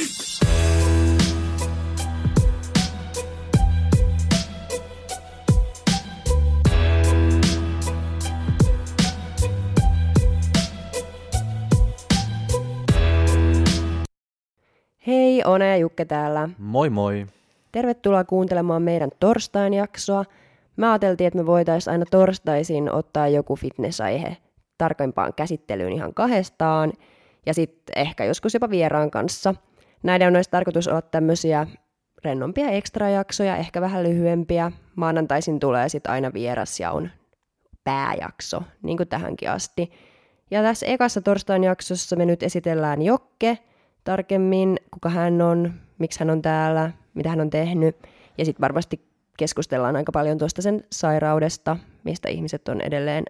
Hei, One ja Jukke täällä. Moi moi. Tervetuloa kuuntelemaan meidän torstain jaksoa. Mä ajateltiin, että me voitaisiin aina torstaisin ottaa joku fitnessaihe tarkempaan käsittelyyn ihan kahdestaan, ja sitten ehkä joskus jopa vieraan kanssa. Näiden on olisi tarkoitus olla tämmöisiä rennompia ekstrajaksoja, ehkä vähän lyhyempiä. Maanantaisin tulee sitten aina vieras ja on pääjakso, niin kuin tähänkin asti. Ja tässä ekassa torstain jaksossa me nyt esitellään Jokke tarkemmin, kuka hän on, miksi hän on täällä, mitä hän on tehnyt. Ja sitten varmasti keskustellaan aika paljon tuosta sen sairaudesta, mistä ihmiset on edelleen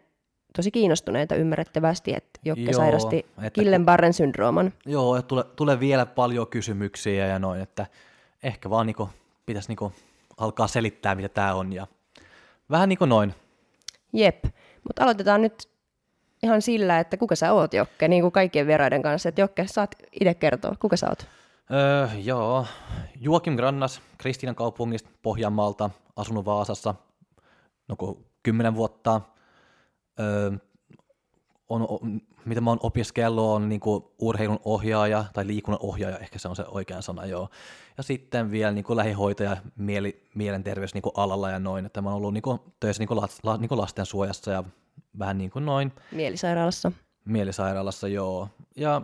tosi kiinnostuneita ymmärrettävästi, että Jokke Joo, sairasti Killenbarren syndrooman. Joo, ja tulee, tulee vielä paljon kysymyksiä ja noin, että ehkä vaan niinku, pitäisi niinku alkaa selittää, mitä tämä on. Ja vähän niin kuin noin. Jep, mutta aloitetaan nyt ihan sillä, että kuka sä oot Jokke, niin kuin kaikkien vieraiden kanssa. Että Jokke, saat itse kertoa, kuka sä oot? Öö, joo, Joakim Grannas, Kristiinan kaupungista, Pohjanmaalta, asunut Vaasassa, no kymmenen vuotta. Öö, on, o, mitä mä oon opiskellut, on niin urheilun ohjaaja tai liikunnan ohjaaja, ehkä se on se oikea sana, joo. Ja sitten vielä niin lähihoitaja mieli, mielenterveys niin alalla ja noin, että mä oon ollut niin töissä niin las, la, niin lastensuojassa ja vähän niin kuin noin. Mielisairaalassa. Mielisairaalassa, joo. Ja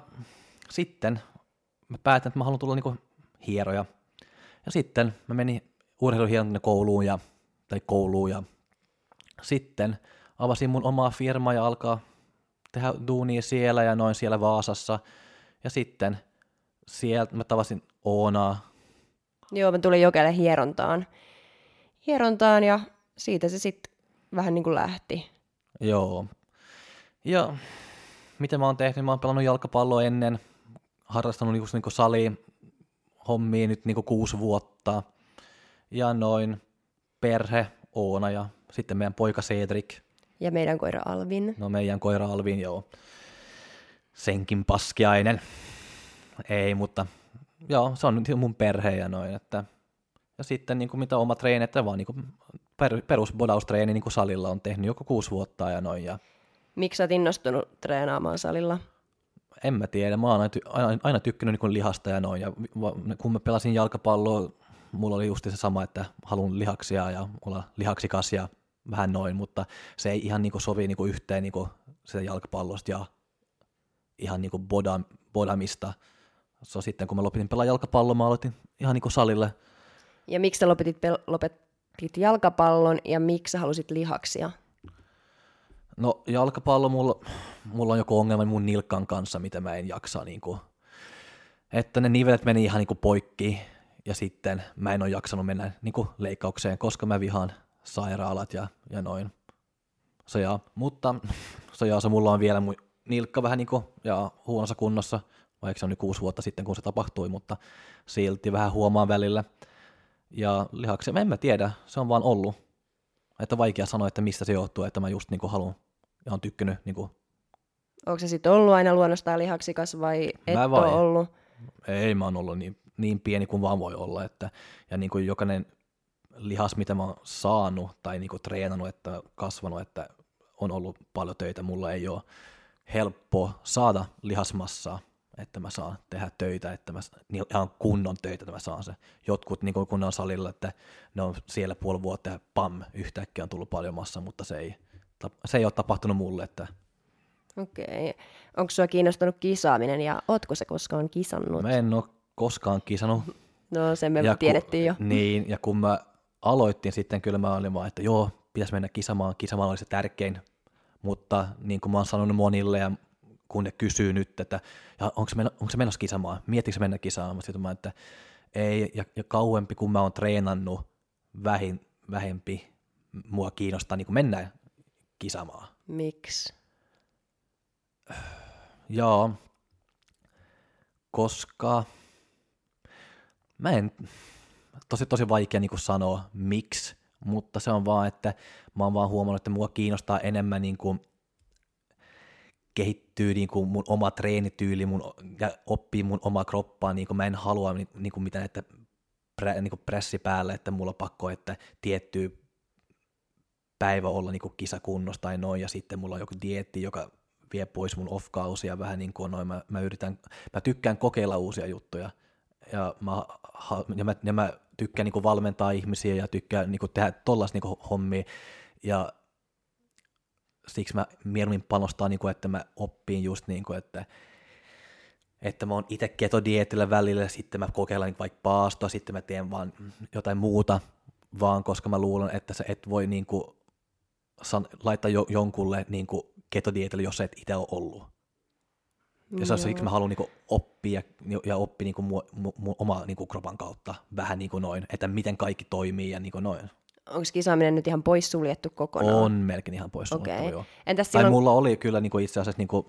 sitten mä päätin, että mä haluan tulla niin hieroja. Ja sitten mä menin urheiluhierontainen kouluun ja, tai kouluun ja sitten avasin mun omaa firmaa ja alkaa tehdä duunia siellä ja noin siellä Vaasassa. Ja sitten sieltä mä tavasin Oonaa. Joo, mä tulin Jokelle hierontaan. Hierontaan ja siitä se sitten vähän niin kuin lähti. Joo. Ja mitä mä oon tehnyt, mä oon pelannut jalkapalloa ennen, harrastanut niinku, niinku sali hommia nyt niinku kuusi vuotta. Ja noin perhe, Oona ja sitten meidän poika Cedric. Ja meidän koira Alvin. No meidän koira Alvin, joo. Senkin paskiainen. Ei, mutta joo, se on nyt mun perhe ja noin. Että, ja sitten niin kuin mitä oma treeni, että vaan niin kuin per, perusbodaustreeni niin kuin salilla on tehnyt joko kuusi vuotta ja noin. Ja Miksi sä oot innostunut treenaamaan salilla? en mä tiedä, mä oon aina, ty- aina, aina tykkänyt niin lihasta ja noin. Ja kun mä pelasin jalkapalloa, mulla oli just se sama, että haluan lihaksia ja olla lihaksikas ja vähän noin, mutta se ei ihan niin kuin sovi niin kuin yhteen niin kuin sitä jalkapallosta ja ihan niin kuin boda, bodamista. Se on sitten, kun mä lopetin pelaa jalkapalloa, mä aloitin ihan niin kuin salille. Ja miksi sä lopetit, pel- lopetit jalkapallon ja miksi sä halusit lihaksia? No jalkapallo, mulla, mulla on joku ongelma mun nilkan kanssa, mitä mä en jaksa. Niin kuin, että ne nivelet meni ihan niin kuin poikki ja sitten mä en ole jaksanut mennä niin kuin leikkaukseen, koska mä vihaan sairaalat ja, ja noin. Se ja, mutta se ja, se mulla on vielä mun nilkka vähän niin kuin, ja huonossa kunnossa, vaikka se on nyt kuusi vuotta sitten, kun se tapahtui, mutta silti vähän huomaan välillä. Ja lihaksia, mä en mä tiedä, se on vaan ollut. Että vaikea sanoa, että mistä se johtuu, että mä just niin kuin haluan ja on tykkynyt niin kuin, Onko se sitten ollut aina luonnostaan lihaksikas vai et Mä ole vai. ollut? Ei mä oon ollut niin, niin pieni kuin vaan voi olla, että, ja niin kuin jokainen lihas, mitä mä oon saanut tai niin kuin treenannut, että kasvanut, että on ollut paljon töitä, mulla ei ole helppo saada lihasmassaa, että mä saan tehdä töitä, että mä niin ihan kunnon töitä, että mä saan se. Jotkut niin kun on salilla, että ne on siellä puoli vuotta ja pam, yhtäkkiä on tullut paljon massa, mutta se ei, se ei ole tapahtunut mulle, että Okei. Onko sua kiinnostanut kisaaminen ja ootko se koskaan kisannut? mä en ole koskaan kisannut No sen me Ja tiedettiin jo. Kun, niin, ja kun mä aloitin sitten, kyllä mä olin vaan, että joo, pitäisi mennä kisamaan, kisamaan oli se tärkein, mutta niin kuin mä oon sanonut monille, ja kun ne kysyy nyt, että ja onko, se onko se menossa kisamaan, miettikö mennä kisaamaan, sitten mä, että ei, ja, ja kauempi kun mä oon treenannut, vähin, vähempi mua kiinnostaa niin kuin mennä kisamaan. Miksi? Joo, koska mä en, tosi tosi vaikea niin sanoa miksi, mutta se on vaan, että mä oon vaan huomannut, että mua kiinnostaa enemmän niin kuin kehit, kehittyy niin kuin mun oma treenityyli mun, ja oppii mun oma kroppaa, niin kuin mä en halua niin kuin mitään, että prä, niin kuin pressi päälle, että mulla on pakko, että tietty päivä olla niin kuin kisakunnossa tai noin, ja sitten mulla on joku dietti, joka vie pois mun off-kausia vähän niin kuin noin, mä, mä, yritän, mä tykkään kokeilla uusia juttuja, ja mä, ja mä, ja mä tykkään niin kuin valmentaa ihmisiä ja tykkään niin kuin tehdä tollaista niin hommia, ja siksi mä mieluummin panostaa, niin kuin, että mä oppiin just niin kuin, että, että mä oon itse ketodietillä välillä, sitten mä kokeilen niin vaikka paastoa, sitten mä teen vaan jotain muuta, vaan koska mä luulen, että sä et voi niin kuin, san, laittaa jo, jonkulle niin kuin ketodietille, jos sä et itse ole ollut. Ja se on siksi mä haluan niin oppia ja oppia niin mu, mu, mu, oma niin kropan kautta vähän niin noin, että miten kaikki toimii ja niin noin onko kisaaminen nyt ihan poissuljettu kokonaan? On melkein ihan poissuljettu, okay. joo. Entäs silloin... Tai mulla oli kyllä niin kuin itse asiassa niin kuin,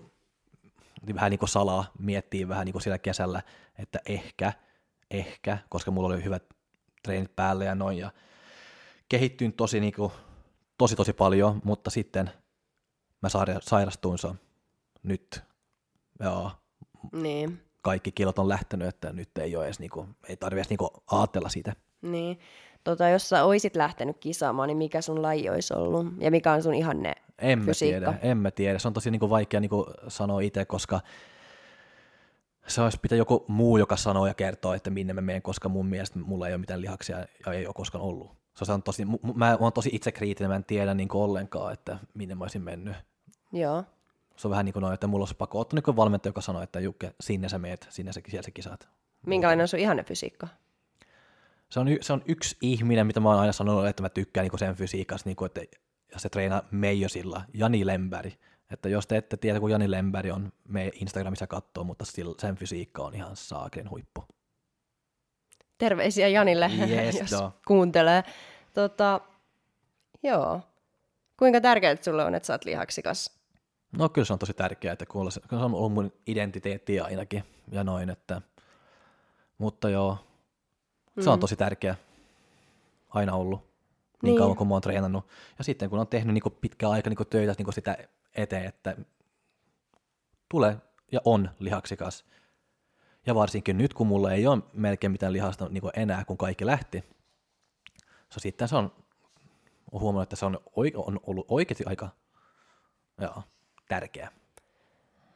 vähän niin kuin salaa miettiä vähän niin kuin siellä kesällä, että ehkä, ehkä, koska mulla oli hyvät treenit päälle ja noin, ja kehittyin tosi, niin kuin, tosi, tosi paljon, mutta sitten mä sairastuin se nyt, joo, niin. kaikki kilot on lähtenyt, että nyt ei ole edes, niin kuin, ei tarvitse edes niin kuin, ajatella siitä. Niin, tota, jos sä oisit lähtenyt kisaamaan, niin mikä sun laji olisi ollut? Ja mikä on sun ihanne en mä tiedä, en mä tiedä. Se on tosi niin kuin vaikea niin kuin sanoa itse, koska se olisi pitää joku muu, joka sanoo ja kertoo, että minne mä menen, koska mun mielestä mulla ei ole mitään lihaksia ja ei ole koskaan ollut. Se on tosi, mä oon tosi itsekriittinen, mä en tiedä niin ollenkaan, että minne mä olisin mennyt. Joo. Se on vähän niin kuin noin, että mulla olisi pakko ottaa niin valmentaja, joka sanoo, että Jukke, sinne sä meet, sinne sä, siellä sä kisat. Minkälainen on sun ihanne fysiikka? se on, se on yksi ihminen, mitä mä oon aina sanonut, että mä tykkään niin sen fysiikasta, niin kuin, että ja se treenaa Meijosilla, Jani Lemberg. Että jos te ette tiedä, kun Jani Lemberg on, me Instagramissa katsoo, mutta sen fysiikka on ihan saakelin huippu. Terveisiä Janille, yes, jos no. kuuntelee. Tota, joo. Kuinka tärkeää sulle on, että sä oot lihaksikas? No kyllä se on tosi tärkeää, että kun se on ollut mun identiteetti ainakin ja noin, että, mutta joo, se on mm. tosi tärkeä. Aina ollut. Niin, niin kauan kuin mä oon treenannut. Ja sitten kun on tehnyt niin pitkä aika niin töitä niin sitä eteen, että tulee ja on lihaksikas. Ja varsinkin nyt, kun mulla ei ole melkein mitään lihasta niin enää, kun kaikki lähti. So sitten se on, on huomannut, että se on, on ollut oikeasti aika ja, tärkeä.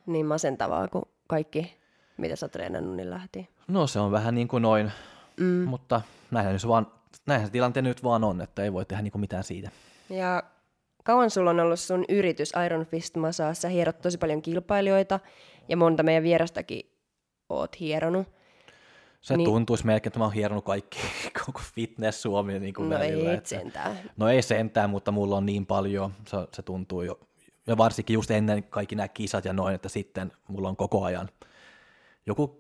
Niin masentavaa, kun kaikki, mitä sä oot treenannut, niin lähti. No se on vähän niin kuin noin, Mm. Mutta näinhän se, vaan, näinhän se tilanteen nyt vaan on, että ei voi tehdä niinku mitään siitä. Ja kauan sulla on ollut sun yritys Iron Fist Masaa? Sä hierot tosi paljon kilpailijoita ja monta meidän vierastakin oot hieronut. Se niin... tuntuisi melkein, että mä oon hieronut kaikki, koko fitness Suomi niin kuin No välillä, ei että... sentään. No ei sentään, mutta mulla on niin paljon, se, se tuntuu jo, ja varsinkin just ennen kaikki nämä kisat ja noin, että sitten mulla on koko ajan joku,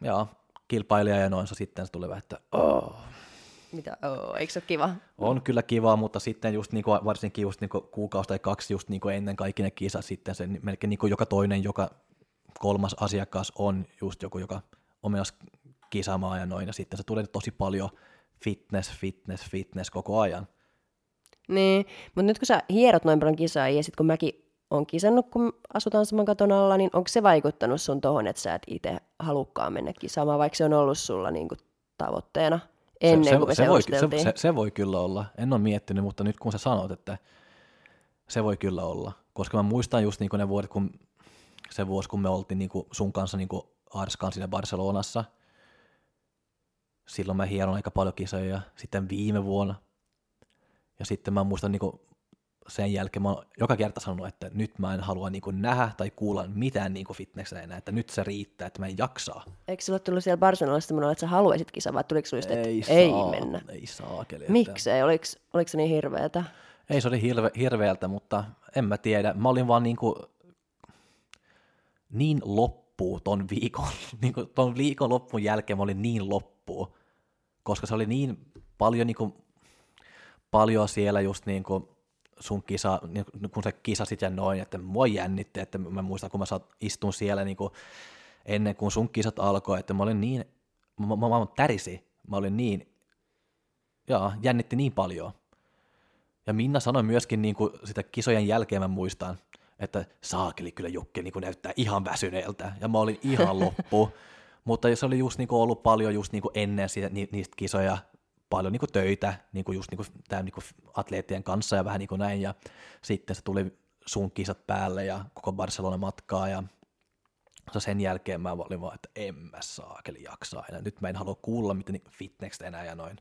joo, kilpailija ja noin, sitten se tulee että oh. Mitä, oh, eikö se ole kiva? On kyllä kiva, mutta sitten just niinku, varsinkin just niinku kuukausi tai kaksi just niinku ennen kaikki ne kisat, sitten se melkein niinku joka toinen, joka kolmas asiakas on just joku, joka on menossa kisaamaan ja noin, ja sitten se tulee tosi paljon fitness, fitness, fitness koko ajan. Niin, mutta nyt kun sä hierot noin paljon kisaa, ja sitten kun mäkin on kisannut, kun asutaan saman katon alla, niin onko se vaikuttanut sun tohon, että sä et itse halukkaan mennä kisaamaan, vaikka se on ollut sulla niin kuin tavoitteena ennen se, kuin me se, voi, se, se, se voi kyllä olla. En ole miettinyt, mutta nyt kun sä sanot, että se voi kyllä olla. Koska mä muistan just niin ne vuodet, kun se vuosi, kun me oltiin niin sun kanssa niin Arskan siinä Barcelonassa. Silloin mä hieron aika paljon kisoja. Sitten viime vuonna. Ja sitten mä muistan niin kuin sen jälkeen mä oon joka kerta sanonut, että nyt mä en halua niin kuin nähdä tai kuulla mitään niin kuin fitnessä enää, että nyt se riittää, että mä en jaksaa. Eikö sulla tullut siellä Barcelonassa semmoinen, että sä haluaisit kisa, vai tuliko just, että ei, saa, ei mennä? Ei saa. Keli, Miksei? Oliko, oliko se niin hirveätä? Ei se oli hirve, hirveältä, mutta en mä tiedä. Mä olin vaan niin, kuin, niin loppuu ton viikon, niin kuin ton viikon loppun jälkeen mä olin niin loppuu, koska se oli niin paljon, niin kuin, paljon siellä just niin kuin, sun kisa, niin kun sä kisasit ja noin, että mua jännitti, että mä muistan, kun mä istun siellä niin kuin ennen kuin sun kisat alkoi, että mä olin niin, mä, mä, mä tärisi, mä olin niin, ja jännitti niin paljon. Ja Minna sanoi myöskin niin kuin sitä kisojen jälkeen, mä muistan, että saakeli kyllä Jukki niin näyttää ihan väsyneeltä, ja mä olin ihan loppu. Mutta se oli just niin kuin ollut paljon just niin kuin ennen siitä, ni, niistä kisoja, paljon niin kuin töitä niin kuin just niin kuin, tämän niin kuin atleettien kanssa ja vähän niin kuin näin, ja sitten se tuli sun kisat päälle ja koko Barcelona matkaa, ja sen jälkeen mä olin vaan, että en mä saakeli jaksaa enää. Nyt mä en halua kuulla miten fitness enää ja noin.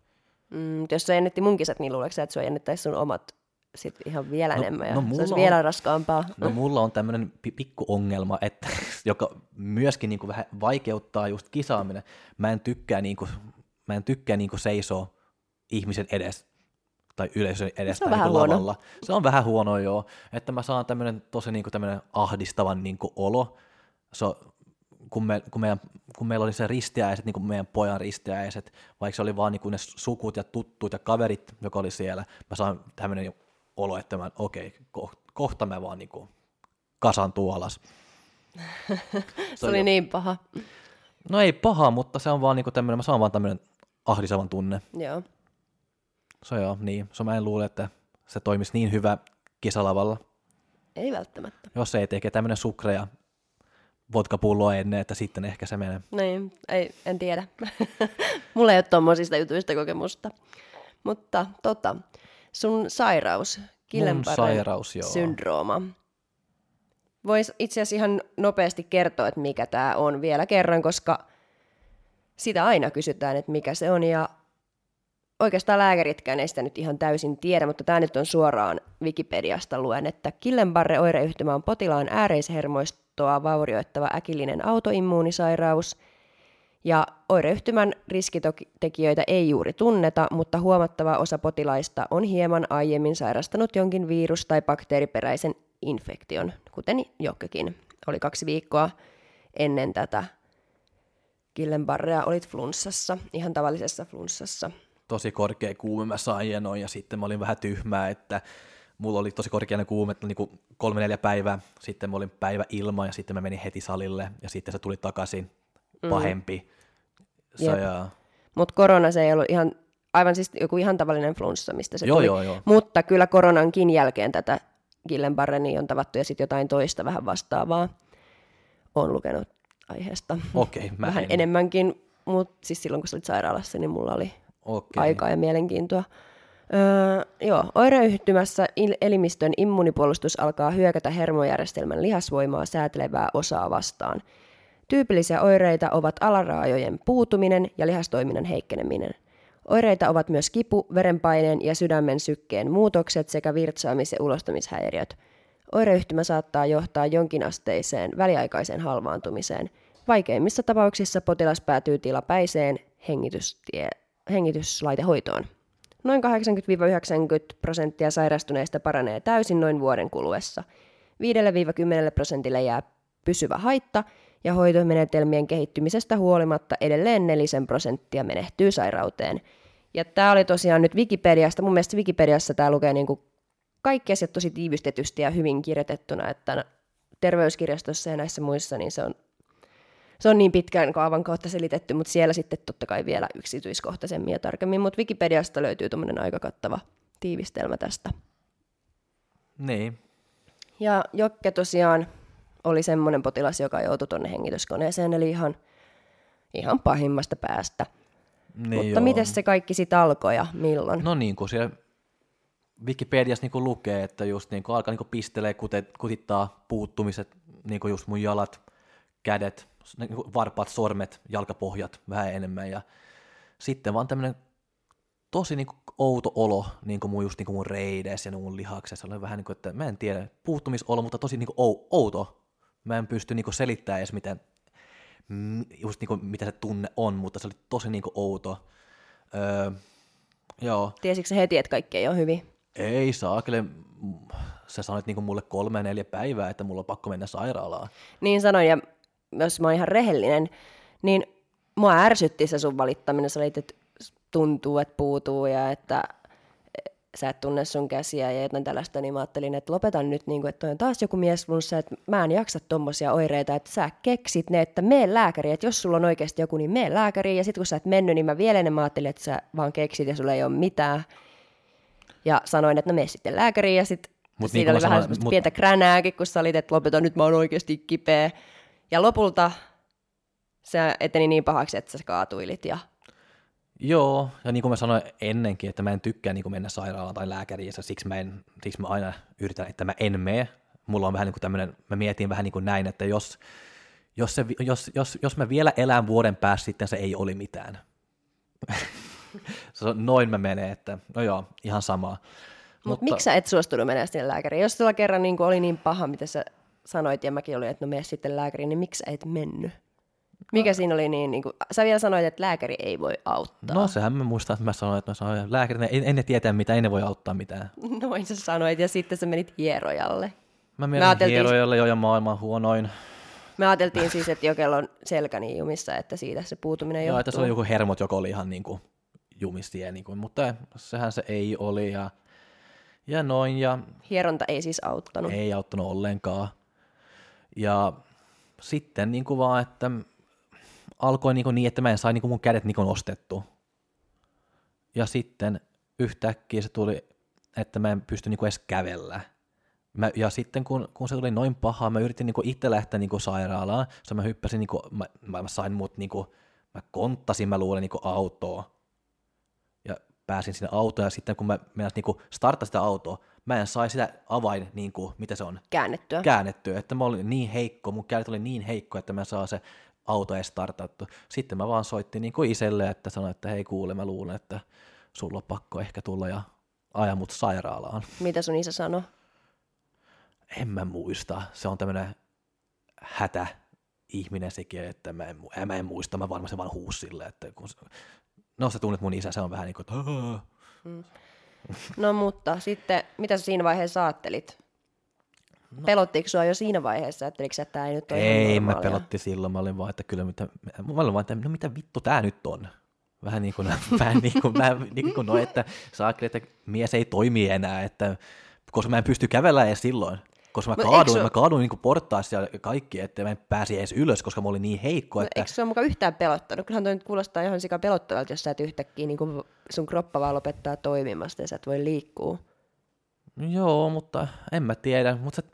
Mm, jos sä jännitti mun kisat, niin luuleeko että sua jännittäisi sun omat sit ihan vielä No- enemmän ja no se olisi on- vielä raskaampaa? No mulla on tämmöinen pikku ongelma, että, joka myöskin niin kuin vähän vaikeuttaa just kisaaminen. Mä en tykkää, niin kuin, mä en tykkää niin kuin seisoo ihmisen edes tai yleisön edes Se on tai vähän huono. lavalla. Se on vähän huono, joo. Että mä saan tämmöinen tosi niin kuin tämmöinen ahdistavan niin kuin olo. Se on, kun, me, kun, meidän, kun meillä oli se ristiäiset, niin kuin meidän pojan ristiäiset, vaikka se oli vaan niin kuin ne sukut ja tuttuut ja kaverit, joka oli siellä, mä saan tämmöinen olo, että mä, okei, ko, kohta mä vaan niin kuin kasan alas. Se oli niin paha. No ei paha, mutta se on vaan niin kuin tämmöinen, mä saan vaan tämmöinen ahdisavan tunne. Joo. Se joo, niin. So mä en luule, että se toimisi niin hyvä kisalavalla, Ei välttämättä. jos ei tekee tämmöinen sukre ja vodkapullo ennen, että sitten ehkä se menee. Niin, ei, en tiedä. Mulla ei ole tuommoisista jutuista kokemusta. Mutta tota, sun sairaus, joo. syndrooma. Voisi itse asiassa ihan nopeasti kertoa, että mikä tämä on vielä kerran, koska sitä aina kysytään, että mikä se on. Ja oikeastaan lääkäritkään ei sitä nyt ihan täysin tiedä, mutta tämä nyt on suoraan Wikipediasta luen, että Guillain-Barré-oireyhtymä on potilaan ääreishermostoa vaurioittava äkillinen autoimmuunisairaus, ja oireyhtymän riskitekijöitä ei juuri tunneta, mutta huomattava osa potilaista on hieman aiemmin sairastanut jonkin virus- tai bakteeriperäisen infektion, kuten Jokkekin oli kaksi viikkoa ennen tätä. Guillain-Barrea olit flunssassa, ihan tavallisessa flunssassa. Tosi korkea kuume mä sain ja noin, ja sitten mä olin vähän tyhmää, että mulla oli tosi korkeainen kuume, niin kuin kolme neljä päivää, sitten mä olin päivä ilman, ja sitten mä menin heti salille, ja sitten se tuli takaisin pahempi. Se, Jep. ja, Mutta korona se ei ollut ihan, aivan siis joku ihan tavallinen flunssa, mistä se Joo, tuli. joo, joo. Mutta kyllä koronankin jälkeen tätä Guillain-Barrenia on tavattu ja sitten jotain toista vähän vastaavaa on lukenut aiheesta. Okei, mä vähän en. enemmänkin, mutta siis silloin kun sä olit sairaalassa, niin mulla oli okei. aikaa ja mielenkiintoa. Öö, joo, oireyhtymässä elimistön immunipuolustus alkaa hyökätä hermojärjestelmän lihasvoimaa säätelevää osaa vastaan. Tyypillisiä oireita ovat alaraajojen puutuminen ja lihastoiminnan heikkeneminen. Oireita ovat myös kipu, verenpaineen ja sydämen sykkeen muutokset sekä virtsaamis- ja ulostamishäiriöt. Oireyhtymä saattaa johtaa jonkinasteiseen väliaikaiseen halvaantumiseen. Vaikeimmissa tapauksissa potilas päätyy tilapäiseen hengitystie, hengityslaitehoitoon. Noin 80-90 prosenttia sairastuneista paranee täysin noin vuoden kuluessa. 5-10 prosentille jää pysyvä haitta ja hoitomenetelmien kehittymisestä huolimatta edelleen nelisen prosenttia menehtyy sairauteen. Ja tämä oli tosiaan nyt Wikipediasta. Mun mielestä Wikipediassa tämä lukee niinku kaikki asiat tosi tiivistetysti ja hyvin kirjoitettuna, että terveyskirjastossa ja näissä muissa niin se on, se on niin pitkään kaavan kautta selitetty, mutta siellä sitten totta kai vielä yksityiskohtaisemmin ja tarkemmin, mutta Wikipediasta löytyy tuommoinen aika kattava tiivistelmä tästä. Niin, Ja Jokke tosiaan oli semmoinen potilas, joka joutui tuonne hengityskoneeseen, eli ihan, ihan pahimmasta päästä. niin Mutta joo. miten se kaikki sitten alkoi ja milloin? No niin kuin siellä Wikipediassa niin kuin lukee, että just niin kuin alkaa niin kuin pistelee, kutittaa puuttumiset, niin kuin just mun jalat, kädet, varpaat, sormet, jalkapohjat vähän enemmän ja sitten vaan tämmöinen tosi niin kuin outo olo niin kuin mun, just niin kuin mun reides ja mun lihaksessa. Oli vähän niin kuin, että mä en tiedä, puuttumisolo, mutta tosi niin kuin ou, outo. Mä en pysty niin kuin selittämään edes, miten, just niin kuin, mitä se tunne on, mutta se oli tosi niin kuin outo. Öö, joo, Tiesitkö sä heti, että kaikki ei ole hyvin? ei saakele. Sä sanoit niinku mulle kolme neljä päivää, että mulla on pakko mennä sairaalaan. Niin sanoin, ja jos mä oon ihan rehellinen, niin mua ärsytti se sun valittaminen. Sä olit, että tuntuu, että puutuu ja että sä et tunne sun käsiä ja jotain tällaista, niin mä ajattelin, että lopetan nyt, niin kuin, että toi on taas joku miesflunssa, että mä en jaksa tommosia oireita, että sä keksit ne, että mene lääkäriin, että jos sulla on oikeasti joku, niin mene lääkäriin, ja sitten kun sä et mennyt, niin mä vielä enemmän ajattelin, että sä vaan keksit ja sulla ei ole mitään. Ja sanoin, että no mene sitten lääkäriin, ja sitten Mut Siinä oli vähän semmoista pientä kränääkin, kun sä olit, että lopeta nyt mä oon oikeasti kipeä. Ja lopulta se eteni niin pahaksi, että sä kaatuilit ja Joo, ja niin kuin mä sanoin ennenkin, että mä en tykkää niin kuin mennä sairaalaan tai lääkäriin, ja siksi mä, en, siksi mä aina yritän, että mä en mene. Mulla on vähän niin kuin tämmöinen, mä mietin vähän niin kuin näin, että jos, jos, se, jos, jos, jos mä vielä elän vuoden päästä, sitten se ei oli mitään. noin mä menee, että no joo, ihan samaa. Mut Mutta miksi sä et suostunut mennä sinne lääkäriin? Jos sulla kerran niin oli niin paha, mitä sä sanoit, ja mäkin olin, että no mene sitten lääkäriin, niin miksi et mennyt? Mikä no. siinä oli niin, niin kuin, sä vielä sanoit, että lääkäri ei voi auttaa. No sehän mä muistan, että mä sanoin, että mä sanoin, että lääkäri, ei, ei ne tietää mitä, ei ne voi auttaa mitään. Noin sä sanoit, ja sitten sä menit hierojalle. Mä menin hierojalle jo ja maailman huonoin. Me ajateltiin siis, että Jokella on selkä niin jumissa, että siitä se puutuminen johtuu. Joo, että se oli joku hermot, joka oli ihan niin kuin jumistie, niin kuin, mutta sehän se ei oli ja, ja noin. Ja Hieronta ei siis auttanut. Ei auttanut ollenkaan. Ja sitten niin kuin vaan, että alkoi niin, niin että mä en sai niin mun kädet niin ostettu. Ja sitten yhtäkkiä se tuli, että mä en pysty niin edes kävellä. Mä, ja sitten kun, kun se tuli noin paha, mä yritin niin itse lähteä niin sairaalaan. Så mä hyppäsin, niin kuin, mä, mä, sain mut, niin kuin, mä konttasin, mä luulen niin autoa. Ja pääsin sinne autoon ja sitten kun mä menisin niin starttasin sitä autoa, mä en sai sitä avain, niin kuin, mitä se on? Käännettyä. Käännettyä, että mä olin niin heikko, mun kädet oli niin heikko, että mä saa se auto ei startattu. Sitten mä vaan soittin niin kuin iselle, että sanoin, että hei kuule, mä luulen, että sulla on pakko ehkä tulla ja aja mut sairaalaan. Mitä sun isä sanoi? En mä muista. Se on tämmöinen hätä ihminen sekin, että mä en, mä en muista, mä varmaan se vaan huusi sille, että kun se, no sä tunnet mun isä, se on vähän niin kuin, että mm. No mutta sitten, mitä sä siinä vaiheessa ajattelit? No. Pelottiko sua jo siinä vaiheessa, että että tämä ei nyt ole Ei, mä pelotti silloin. Mä olin vaan, että kyllä mitä, mä olin vaan, että no mitä vittu tämä nyt on? Vähän niin kuin, vähän niin kuin, mä, niin kuin no, että saakeli, että mies ei toimi enää, että, koska mä en pysty kävellä edes silloin. Koska mä kaaduin, mä kaaduin niin portaissa ja kaikki, että mä en pääsi edes ylös, koska mä olin niin heikko. Että... Eikö se ole mukaan yhtään pelottanut? Kyllähän toi nyt kuulostaa ihan sika pelottavalta, jos sä et yhtäkkiä niin kuin sun kroppa vaan lopettaa toimimasta ja sä et voi liikkua. Joo, mutta en mä tiedä. Mutta sä,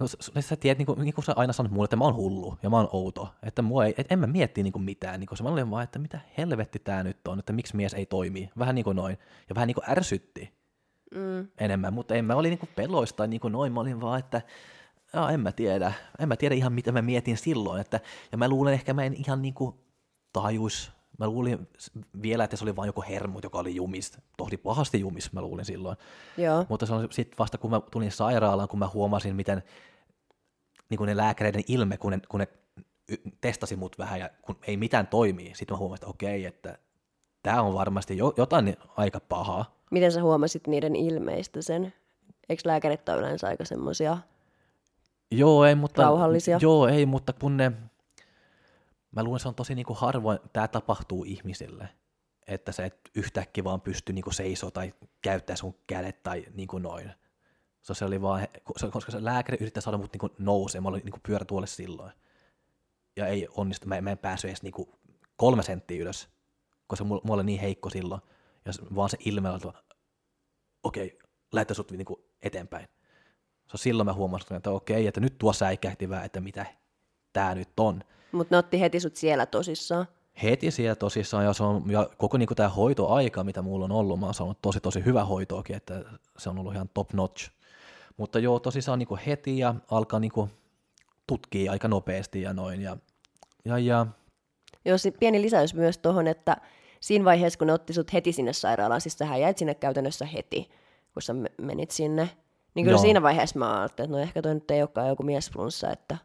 no, sä tiedät, niin kuin, niin kuin sä aina sanot mulle, että mä oon hullu ja mä oon outo. Että mua ei, et en mä mietti niin kuin mitään. Niin kuin se, mä olin vaan, että mitä helvetti tää nyt on, että miksi mies ei toimi. Vähän niin kuin noin. Ja vähän niin kuin ärsytti mm. enemmän, mutta en mä oli niin kuin peloista niin kuin noin. Mä olin vaan, että ja, en mä tiedä. En mä tiedä ihan mitä mä mietin silloin. Että, ja mä luulen ehkä mä en ihan niin kuin tajuis Mä luulin vielä, että se oli vain joku hermut, joka oli jumis, tohdi pahasti jumis, mä luulin silloin. Joo. Mutta se on sitten vasta, kun mä tulin sairaalaan, kun mä huomasin, miten niin kuin ne lääkäreiden ilme, kun ne, kun ne testasi mut vähän ja kun ei mitään toimii, sitten mä huomasin, että okei, että tämä on varmasti jo, jotain aika pahaa. Miten sä huomasit niiden ilmeistä sen? Eikö lääkärit ole yleensä aika semmoisia Joo, ei, mutta, rauhallisia? Joo, ei, mutta kun ne, mä luulen, se on tosi niin kuin harvoin, tämä tapahtuu ihmisille, että sä et yhtäkkiä vaan pysty niin kuin seisoo tai käyttää sun kädet tai niin kuin noin. So, se oli vaan, koska se lääkäri yrittää saada mut niin nousee, mä olin niin pyörätuolle silloin. Ja ei onnistu, mä, mä en päässyt edes niin kuin kolme senttiä ylös, koska mulla, mulla oli niin heikko silloin. Ja vaan se ilme oli, okei, okay, lähetä sut niin kuin eteenpäin. So, silloin mä huomasin, että okei, okay, että nyt tuo säikähti vähän, että mitä tämä nyt on. Mutta ne otti heti sut siellä tosissaan. Heti siellä tosissaan, ja, se on, ja koko niin tämä hoitoaika, mitä mulla on ollut, mä oon saanut tosi tosi hyvä hoitoakin, että se on ollut ihan top notch. Mutta joo, tosissaan niin heti ja alkaa niin tutkia aika nopeasti ja noin. Ja, ja, ja. Joo, pieni lisäys myös tuohon, että siinä vaiheessa, kun ne otti sut heti sinne sairaalaan, siis sähän jäit sinne käytännössä heti, kun sä menit sinne, niin kyllä Joo. siinä vaiheessa mä ajattelin, että no ehkä toi nyt ei olekaan joku miesflunssa, että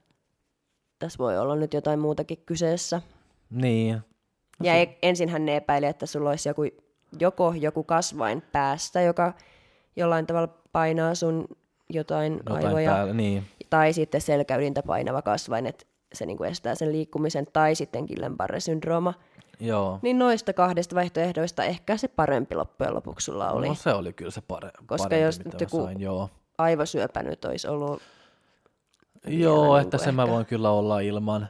tässä voi olla nyt jotain muutakin kyseessä. Niin. No, ja se... ensinhän ne epäili, että sulla olisi joku, joko joku kasvain päästä, joka jollain tavalla painaa sun jotain, jotain aivoja, päällä, niin. tai sitten selkäydintä painava kasvain, että se niin kuin estää sen liikkumisen, tai sitten Guillain-Barré-syndrooma. Joo. Niin noista kahdesta vaihtoehdoista ehkä se parempi loppujen lopuksi sulla oli. No se oli kyllä se pare- Koska parempi, jos nyt joku sain, joo. aivosyöpä nyt olisi ollut Joo, että niin sen mä voin kyllä olla ilman.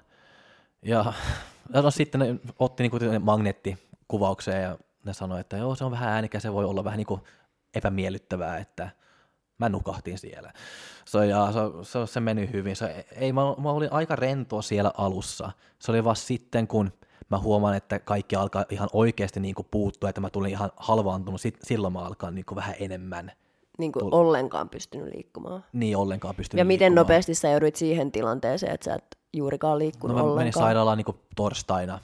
Ja no, sitten ne otti niin kuin magneettikuvaukseen ja ne sanoi, että joo, se on vähän äänikä, se voi olla vähän niin kuin epämiellyttävää, että mä nukahtin siellä. So, ja se, se, se meni hyvin. Se, ei, mä, mä olin aika rentoa siellä alussa. Se oli vasta sitten, kun mä huomaan, että kaikki alkaa ihan oikeasti niin kuin puuttua, että mä tulin ihan halvaantunut, sit, silloin mä alkan niin kuin vähän enemmän. Niin kuin ollenkaan pystynyt liikkumaan. Niin, ollenkaan pystynyt Ja miten liikkumaan. nopeasti sä joudut siihen tilanteeseen, että sä et juurikaan liikkunut No mä menin ollenkaan? sairaalaan niin kuin torstaina.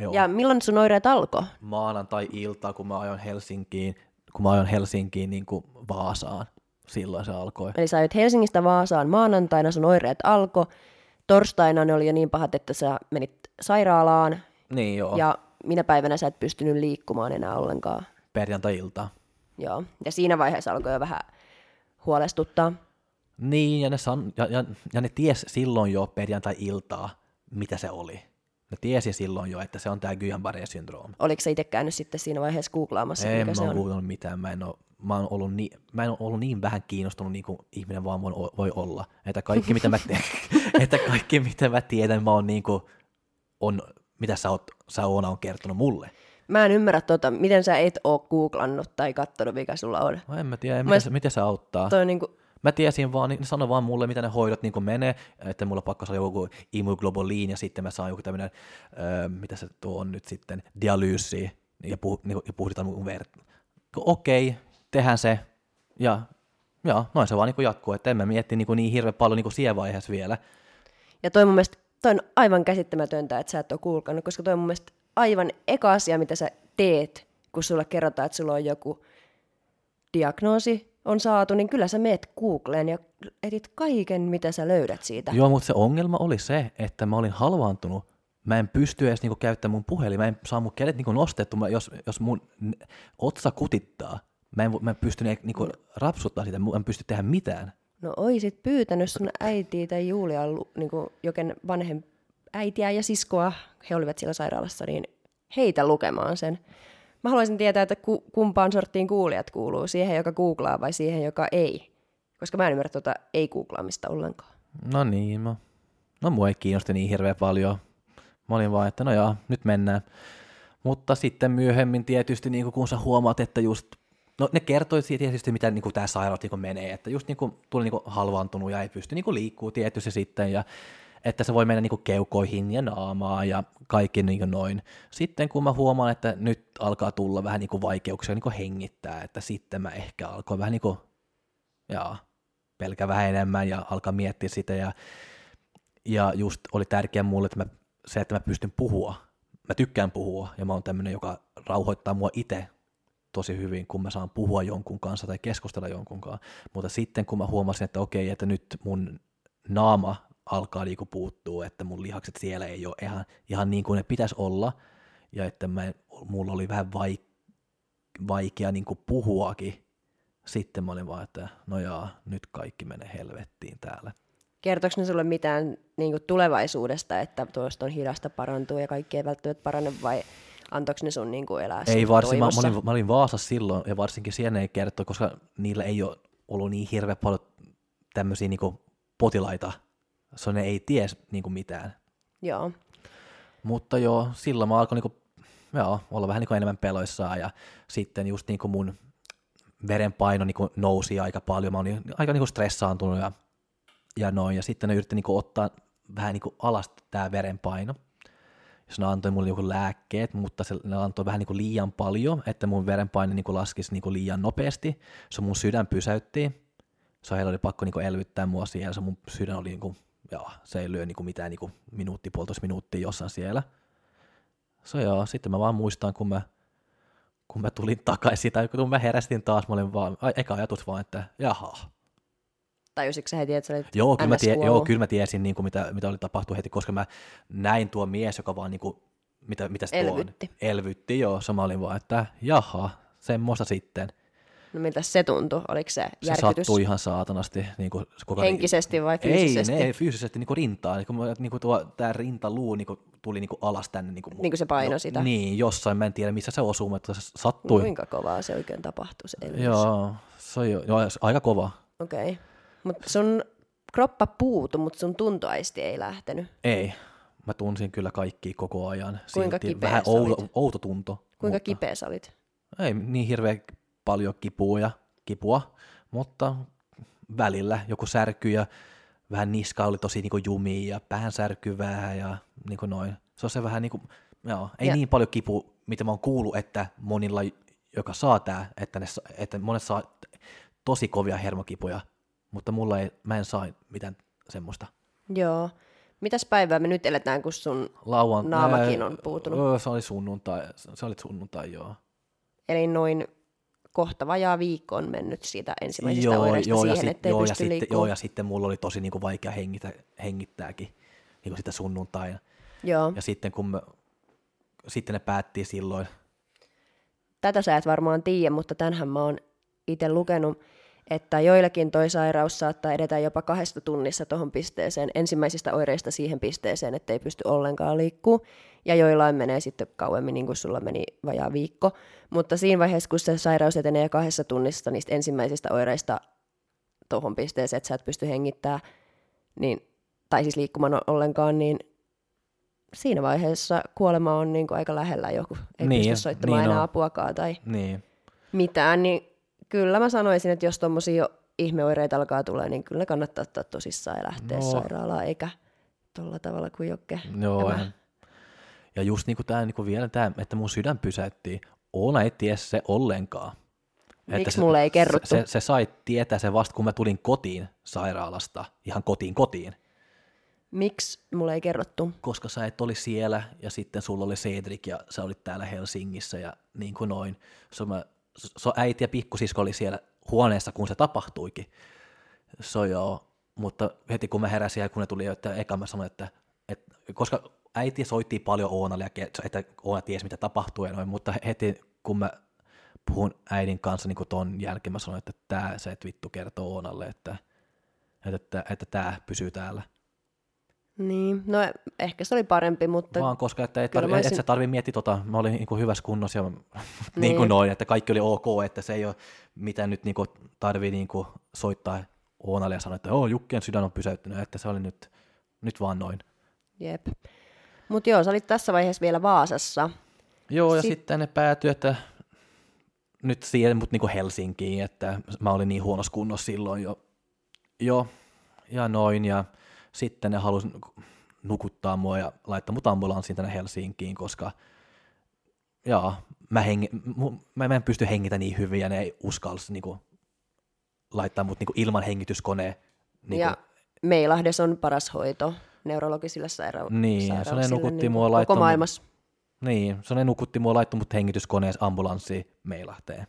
Joo. Ja milloin sun oireet alkoi? Maanantai-ilta, kun mä ajoin Helsinkiin, kun mä ajoin Helsinkiin niin kuin Vaasaan. Silloin se alkoi. Eli sä ajoit Helsingistä Vaasaan maanantaina, sun oireet alkoi. Torstaina ne oli jo niin pahat, että sä menit sairaalaan. Niin joo, ja... Minä päivänä sä et pystynyt liikkumaan enää ollenkaan. perjantai-ilta. Joo. Ja siinä vaiheessa alkoi jo vähän huolestuttaa. Niin, ja ne, san, ja, ja, ja ne ties silloin jo perjantai-iltaa, mitä se oli. Ne tiesi silloin jo, että se on tämä Guillain-Barré-syndrooma. Oliko sä itse käynyt sitten siinä vaiheessa googlaamassa, En mikä se on? googlannut mitään. Mä en, ole, mä, oon ollut niin, mä en ole ollut niin vähän kiinnostunut niin kuin ihminen vaan voi, voi olla. Että kaikki, mitä mä, teen, että kaikki, mitä mä tiedän, mä oon niin kuin, on, mitä sä, oot, sä Oona on kertonut mulle. Mä en ymmärrä tota, miten sä et oo googlannut tai katsonut, mikä sulla on. No en mä tiedä, Mä miten, s- se, miten se auttaa. Toi niinku, Mä tiesin vaan, niin ne sanoi vaan mulle, mitä ne hoidot niin menee, että mulla pakko saada joku immuglobulin ja sitten mä saan joku tämmöinen, öö, mitä se tuo on nyt sitten, dialyysi ja, puh, niin, ja puhditan mun veret. Okei, tehdään se. Ja, ja noin se vaan niin jatkuu, että en mä mietti niin, niin hirveän paljon niin siinä vaiheessa vielä. ja toi mun mielestä, toi on aivan käsittämätöntä, että sä et oo googannut, koska toi on mun mielestä aivan eka asia, mitä sä teet, kun sulle kerrotaan, että sulla on joku diagnoosi on saatu, niin kyllä sä meet Googleen ja etit kaiken, mitä sä löydät siitä. Joo, mutta se ongelma oli se, että mä olin halvaantunut. Mä en pysty edes niinku käyttämään mun puhelin. Mä en saa mun kädet niinku nostettu, mä, jos, jos mun otsa kutittaa. Mä en, mä en pysty niinku rapsuttaa sitä, mä en pysty tehdä mitään. No oisit pyytänyt sun äitiä tai Julia, niin joken vanhem äitiä ja siskoa, he olivat siellä sairaalassa, niin heitä lukemaan sen. Mä haluaisin tietää, että ku, kumpaan sorttiin kuulijat kuuluu, siihen, joka googlaa vai siihen, joka ei. Koska mä en ymmärrä tuota ei-googlaamista ollenkaan. No niin, no, no mua ei kiinnosti niin hirveän paljon. Mä olin vaan, että no joo, nyt mennään. Mutta sitten myöhemmin tietysti, niin kun sä huomaat, että just, no ne kertoi tietysti, mitä niin tämä sairaus niin menee, että just niin kuin, tuli niin halvaantunut ja ei pysty niin liikkuu tietysti sitten, ja että se voi mennä niin keukoihin ja naamaan ja kaikki niin noin. Sitten kun mä huomaan, että nyt alkaa tulla vähän niin vaikeuksia niin hengittää, että sitten mä ehkä alkoin vähän niin kuin, jaa, pelkä vähän enemmän ja alkaa miettiä sitä ja, ja just oli tärkeää mulle, että mä, se, että mä pystyn puhua. Mä tykkään puhua ja mä oon tämmöinen, joka rauhoittaa mua itse tosi hyvin, kun mä saan puhua jonkun kanssa tai keskustella jonkun kanssa. Mutta sitten kun mä huomasin, että okei, että nyt mun naama alkaa niinku puuttuu, että mun lihakset siellä ei ole ihan, ihan niin kuin ne pitäisi olla, ja että mä, mulla oli vähän vaik, vaikea niinku puhuakin, sitten mä olin vaan, että no jaa, nyt kaikki menee helvettiin täällä. Kertooko ne sulle mitään niin tulevaisuudesta, että tuosta on hidasta parantua ja kaikki ei välttämättä parane, vai antoiko ne sun niin kuin elää Ei varsin, mä, mä, olin, mä olin Vaasassa silloin, ja varsinkin siellä ei kertoo, koska niillä ei ole ollut niin hirveän paljon tämmöisiä niinku potilaita, so ne ei ties niinku mitään. Joo. Mutta joo, silloin mä alkoin niinku, joo, olla vähän niinku enemmän peloissaan, ja sitten just niinku mun verenpaino niinku nousi aika paljon, mä olin aika niinku stressaantunut ja, ja noin, ja sitten ne yritti niinku ottaa vähän niinku alas tää verenpaino, jos ne antoi mulle joku lääkkeet, mutta se, ne antoi vähän niinku liian paljon, että mun verenpaine niinku laskisi niinku liian nopeasti, se mun sydän pysäytti, se heillä oli pakko niinku elvyttää mua siellä, se mun sydän oli niinku, joo, se ei lyö niinku mitään niinku minuutti, puolitoista minuuttia jossain siellä. Se joo, sitten mä vaan muistan, kun mä, kun mä tulin takaisin, tai kun mä herästin taas, mä olin vaan, eka ajatus vaan, että jaha. Tajusitko sä heti, että sä olit Joo, kyllä mä, tie, joo, kyllä mä tiesin, niin kuin mitä, mitä oli tapahtunut heti, koska mä näin tuo mies, joka vaan, niin kuin, mitä, mitä se tuo on? Elvytti. Elvytti, joo. Se mä olin vaan, että jaha, semmoista sitten. No miltä se tuntui? Oliko se Se järkytys sattui ihan saatanasti. Niin kuin, koko henkisesti vai fyysisesti? Ei, ne, fyysisesti niin kuin rintaan. Niin kuin, niin kuin tuo, tämä rintaluu niin kuin, tuli niin kuin alas tänne. Niin kuin, Niin kuin se paino no, sitä? Niin, jossain, mä en tiedä missä se osuu, mutta se sattui. Kuinka kovaa se oikein tapahtui se elvytys? Joo, se on jo, joo, aika kova. Okei. Okay. Mutta sun kroppa puutu, mutta sun tuntoaisti ei lähtenyt. Ei, mä tunsin kyllä kaikki koko ajan. Kuinka Silti kipeä Vähän outo, outo tunto. Kuinka mutta kipeä sä olit? Ei niin hirveä paljon kipua, kipua, mutta välillä joku särky ja vähän niska oli tosi niin jumia ja pään särkyvää ja niin kuin noin. Se on se vähän niin kuin, joo, ei ja. niin paljon kipu, mitä mä oon kuullut, että monilla, joka saa tää, että, ne, että monet saa tosi kovia hermokipuja, mutta mulla ei, mä en saa mitään semmoista. Joo. Mitäs päivää me nyt eletään, kun sun Lauan, naamakin on puutunut? Se oli sunnuntai, se oli sunnuntai, joo. Eli noin kohta vajaa viikko on mennyt siitä ensimmäisestä joo, oireista joo, siihen, sit, ettei joo, pysty ja sitten, joo, ja sitten mulla oli tosi niin kuin vaikea hengitä, hengittääkin niin kuin sitä sunnuntaina. Joo. Ja sitten kun me, sitten ne päätti silloin. Tätä sä et varmaan tiedä, mutta tänhän mä oon itse lukenut, että joillakin toi sairaus saattaa edetä jopa kahdesta tunnissa tuohon pisteeseen, ensimmäisistä oireista siihen pisteeseen, ettei pysty ollenkaan liikkuu, ja joillain menee sitten kauemmin, niin kuin sulla meni vajaa viikko, mutta siinä vaiheessa, kun se sairaus etenee kahdessa tunnissa niistä ensimmäisistä oireista tuohon pisteeseen, että sä et pysty hengittämään, niin, tai siis liikkumaan ollenkaan, niin siinä vaiheessa kuolema on niin kuin aika lähellä joku, ei niin, pysty soittamaan niin enää on. apuakaan tai niin. mitään, niin kyllä mä sanoisin, että jos tuommoisia ihmeoireita alkaa tulla, niin kyllä kannattaa ottaa tosissaan ja lähteä no. sairaalaan, eikä tuolla tavalla kuin Jokke. Joo, ja, ja just niin kuin tämä, niin kuin vielä tämä, että mun sydän pysäytti, Oona ei tiedä se ollenkaan. Miksi se, mulle ei kerrottu? Se, se, se sai tietää se vasta, kun mä tulin kotiin sairaalasta, ihan kotiin kotiin. Miksi mulle ei kerrottu? Koska sä et oli siellä ja sitten sulla oli Cedric ja sä olit täällä Helsingissä ja niin kuin noin. So mä so äiti ja pikkusisko oli siellä huoneessa, kun se tapahtuikin. So joo, mutta heti kun mä heräsin ja kun ne tuli, että eka mä sanoin, että, että koska äiti soitti paljon Oonalle, että Oona tiesi, mitä tapahtuu ja noin, mutta heti kun mä puhun äidin kanssa niin ton jälkeen, mä sanoin, että tää se et vittu kertoo Oonalle, että, että, että, että tämä pysyy täällä. Niin, no ehkä se oli parempi, mutta... Vaan koska että et, tarvi, olisin... et sä tarvii miettiä tota, mä olin niin kuin hyvässä kunnossa ja niin. niin kuin noin, että kaikki oli ok, että se ei ole mitään nyt niin kuin tarvii niin kuin soittaa Oonalle ja sanoa, että oo, Jukkien sydän on pysäyttynyt, että se oli nyt, nyt vaan noin. Jep. Mutta joo, sä olit tässä vaiheessa vielä Vaasassa. Joo, ja Sit... sitten ne päätyi, että nyt siihen, mutta niin kuin Helsinkiin, että mä olin niin huonossa kunnossa silloin jo, jo ja noin, ja sitten ne halusi nukuttaa mua ja laittaa mut ambulanssiin tänne Helsinkiin, koska jaa, mä, hengi, mä, mä en pysty hengitä niin hyvin ja ne ei uskalsi niin kuin, laittaa mut niin kuin, ilman hengityskoneen. Niin ja Meilahdessa on paras hoito neurologisille sairau- niin, se ne nukutti niin, mua koko maailmassa. Niin, se ne nukutti mua laittoi mut hengityskoneessa ambulanssiin Meilahteen.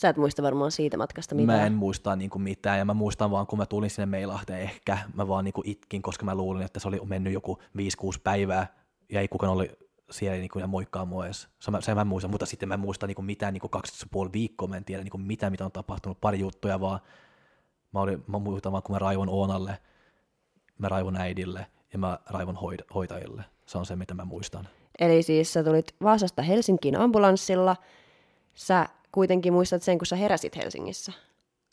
Sä et muista varmaan siitä matkasta mitään. Mä en muista niin kuin mitään, ja mä muistan vaan, kun mä tulin sinne Meilahteen ehkä, mä vaan niin kuin itkin, koska mä luulin, että se oli mennyt joku 5-6 päivää, ja ei kukaan oli siellä niin kuin, ja moikkaa mua edes. Se, mä, se mä muistan, mutta sitten mä en muista niin kuin mitään niin kuin 12,5 viikkoa, mä en tiedä niin kuin mitään, mitä on tapahtunut, pari juttuja vaan. Mä, olin, mä muistan vaan, kun mä raivon Oonalle, mä raivon äidille, ja mä raivon hoid- hoitajille. Se on se, mitä mä muistan. Eli siis sä tulit Vaasasta Helsinkiin ambulanssilla, sä kuitenkin muistat sen, kun sä heräsit Helsingissä?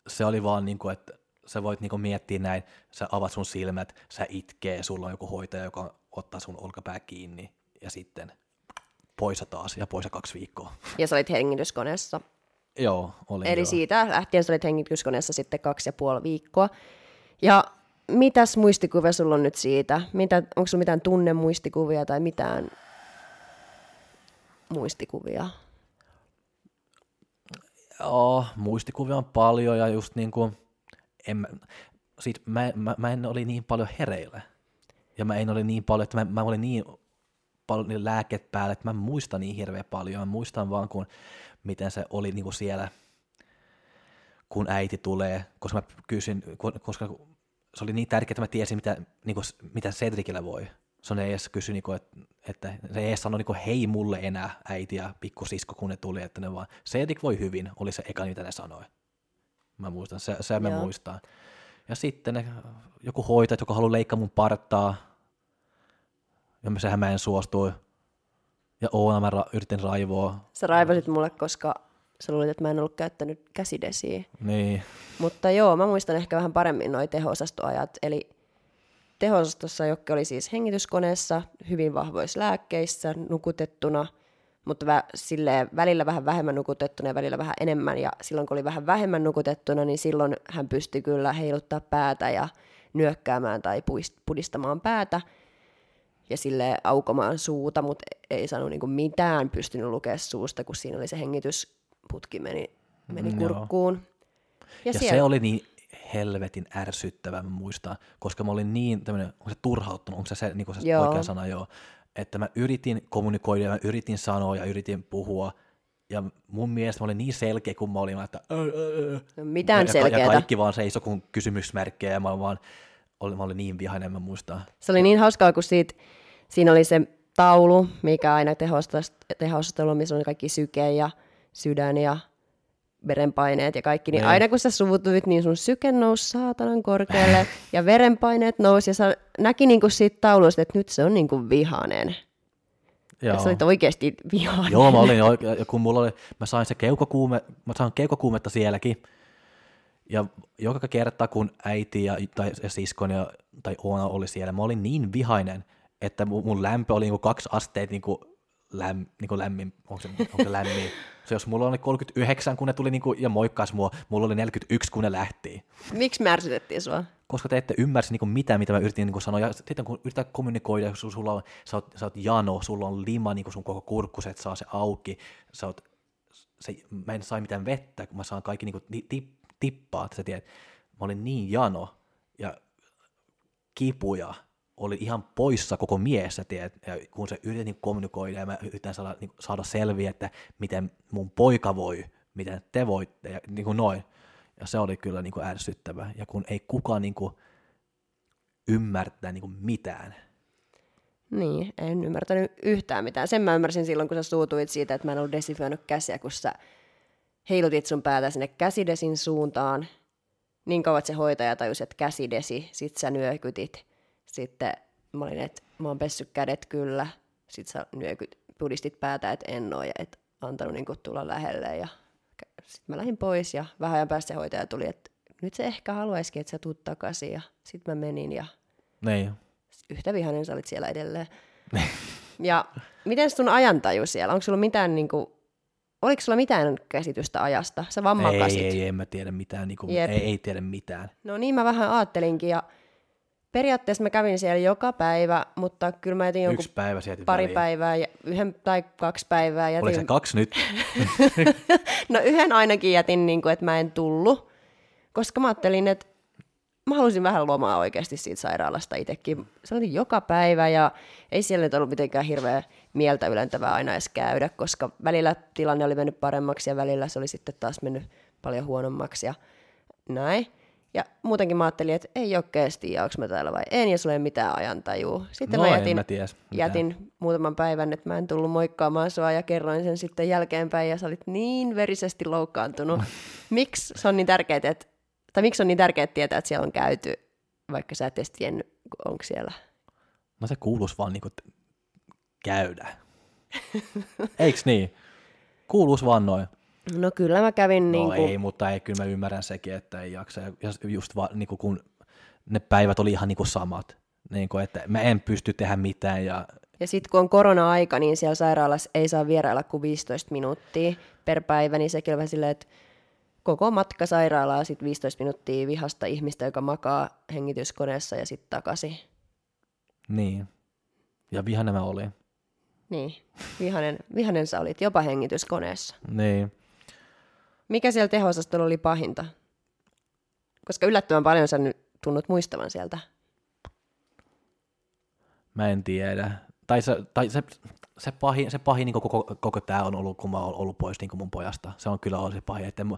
Se oli vaan niin kuin, että sä voit niin kuin miettiä näin, sä avat sun silmät, sä itkee, sulla on joku hoitaja, joka ottaa sun olkapää kiinni ja sitten poissa taas ja poissa kaksi viikkoa. Ja sä olit hengityskoneessa. Joo, oli Eli joo. siitä lähtien sä olit hengityskoneessa sitten kaksi ja puoli viikkoa. Ja mitäs muistikuvia sulla on nyt siitä? Mitä, onko sulla mitään tunnemuistikuvia tai mitään muistikuvia? Joo, muistikuvia on paljon ja just niin kuin, en, sit mä, mä, mä, en oli niin paljon hereillä. Ja mä en oli niin paljon, että mä, mä olin niin paljon lääket päällä, että mä muistan niin hirveän paljon. Mä muistan vaan, kun, miten se oli niin kuin siellä, kun äiti tulee, koska mä kysyn, koska se oli niin tärkeää, että mä tiesin, mitä, niin kuin, mitä Cedricillä voi se ei edes kysy, niinku, että, että se ei edes sano niinku, hei mulle enää äiti ja pikkusisko, kun ne tuli, että ne vaan, Cedric voi hyvin, oli se eka, mitä ne sanoi. Mä muistan, se, se me muistaa. Ja sitten ne, joku hoitaja, joka haluaa leikkaa mun partaa, ja sehän mä en suostui. Ja Oona mä ra- yritin raivoa. Sä raivosit mulle, koska sä luulit, että mä en ollut käyttänyt käsidesiä. Niin. Mutta joo, mä muistan ehkä vähän paremmin noi teho Eli tehostossa, joka oli siis hengityskoneessa, hyvin vahvoissa lääkkeissä, nukutettuna, mutta vä, silleen, välillä vähän vähemmän nukutettuna ja välillä vähän enemmän. Ja silloin kun oli vähän vähemmän nukutettuna, niin silloin hän pystyi kyllä heiluttaa päätä ja nyökkäämään tai pudistamaan päätä ja sille aukomaan suuta, mutta ei saanut niinku mitään pystynyt lukea suusta, kun siinä oli se hengitysputki meni, meni mm, kurkkuun. Ja, ja siellä... se oli niin helvetin ärsyttävä, mä muistan, koska mä olin niin tämmönen, onko se turhauttunut, onko se se, niin se oikea sana, joo, että mä yritin kommunikoida, mä yritin sanoa ja yritin puhua, ja mun mielestä mä olin niin selkeä, kun mä olin, että no, mitään selkeää. Ja kaikki vaan seisoi kun kysymysmerkkejä, ja mä vaan, olin, mä olin niin vihainen, mä muistan. Se oli niin hauskaa, kun siitä, siinä oli se taulu, mikä aina tehostelu, missä on kaikki syke ja sydän ja verenpaineet ja kaikki, niin ne. Niin. aina kun sä suutuit, niin sun syke nousi saatanan korkealle ja verenpaineet nousi ja sä näki niinku siitä taulusta, että nyt se on niinku vihanen. Joo. Ja sä olit oikeasti vihainen. Joo, mä olin oikein, kun mulla oli, mä sain se keukokuume, mä sain keukokuumetta sielläkin, ja joka kerta kun äiti ja, tai ja siskon ja, tai Oona oli siellä, mä olin niin vihainen, että mun lämpö oli niinku kaksi asteet niinku läm, niinku lämmin, onko se, onko se lämmin? Se jos mulla oli 39, kun ne tuli niinku, ja moikkaas mua, mulla oli 41, kun ne lähti. Miksi me ärsytettiin sua? Koska te ette ymmärsi niinku mitään, mitä mä yritin niinku sanoa. Ja sitten kun yritetään kommunikoida, kun sulla on, sä, oot, sä oot jano, sulla on lima niinku sun koko kurkkus, että saa se auki. Sä oot, se, mä en saa mitään vettä, kun mä saan kaikki niinku tip, tippaa, että sä tiedät. Mä olin niin jano ja kipuja oli ihan poissa koko mies, tiedät, ja kun se yritin niin kommunikoida ja mä yritän saada, niin, saada selviä, että miten mun poika voi, miten te voitte ja niin kuin noin. Ja se oli kyllä niin kuin ärsyttävä. Ja kun ei kukaan niin kuin ymmärtää niin kuin mitään. Niin, en ymmärtänyt yhtään mitään. Sen mä ymmärsin silloin, kun sä suutuit siitä, että mä en ollut desifioinut käsiä, kun sä heilutit sun päätä sinne käsidesin suuntaan. Niin kauan, että se hoitaja tajusi, että käsidesi, sit sä nyökytit sitten mä olin, että mä oon pessyt kädet kyllä. Sitten sä nyökyt, pudistit päätä, että en oo ja et antanut niin tulla lähelle. Ja sitten mä lähdin pois ja vähän ajan päästä se hoitaja tuli, että nyt se ehkä haluaisikin, että sä tuut takaisin. Ja sitten mä menin ja Nein. yhtä vihainen sä olit siellä edelleen. ja miten sun ajantaju siellä? Onko sulla mitään niin kuin, oliko sulla mitään käsitystä ajasta? Sä vaan makasit. Ei, ei, en mä tiedä mitään. Niin kuin, ei, ei tiedä mitään. No niin, mä vähän ajattelinkin ja periaatteessa mä kävin siellä joka päivä, mutta kyllä mä jätin jonkun Yksi päivä pari väliin. päivää, ja yhden tai kaksi päivää. Jätin... Oliko se kaksi nyt? no yhden ainakin jätin, niin kuin, että mä en tullut, koska mä ajattelin, että mä halusin vähän lomaa oikeasti siitä sairaalasta itsekin. Se oli joka päivä ja ei siellä nyt ollut mitenkään hirveä mieltä ylentävää aina edes käydä, koska välillä tilanne oli mennyt paremmaksi ja välillä se oli sitten taas mennyt paljon huonommaksi ja näin. Ja muutenkin mä ajattelin, että ei oikeasti tiedä, onko mä täällä vai en, ja sulla ei mitään ajantajua. Sitten no, mä jätin, mä ties, jätin muutaman päivän, että mä en tullut moikkaamaan sua, ja kerroin sen sitten jälkeenpäin, ja sä olit niin verisesti loukkaantunut. miksi se on niin tärkeää, että, tai miksi on niin tärkeää tietää, että siellä on käyty, vaikka sä et edes tiennyt, onko siellä? No se kuuluisi vaan niinku käydä. Eiks niin? Kuuluisi vaan noin. No kyllä mä kävin... No niin kuin... ei, mutta ei, kyllä mä ymmärrän sekin, että ei jaksa. Ja just vaan niin kuin kun ne päivät oli ihan niin kuin samat. Niin kuin, että mä en pysty tehdä mitään. Ja, ja sitten kun on korona-aika, niin siellä sairaalassa ei saa vierailla kuin 15 minuuttia per päivä, niin sekin on vähän silleen, että koko matka sairaalaa sitten 15 minuuttia vihasta ihmistä, joka makaa hengityskoneessa ja sitten takaisin. Niin. Ja vihanen mä olin. Niin, vihanen, vihanen sä olit jopa hengityskoneessa. Niin. Mikä siellä teho oli pahinta? Koska yllättävän paljon sä nyt tunnut muistavan sieltä. Mä en tiedä. Tai se, tai se, se pahin, se pahin niin koko, koko tämä on ollut, kun mä oon ollut pois niin mun pojasta. Se on kyllä ollut se pahin. Että mä,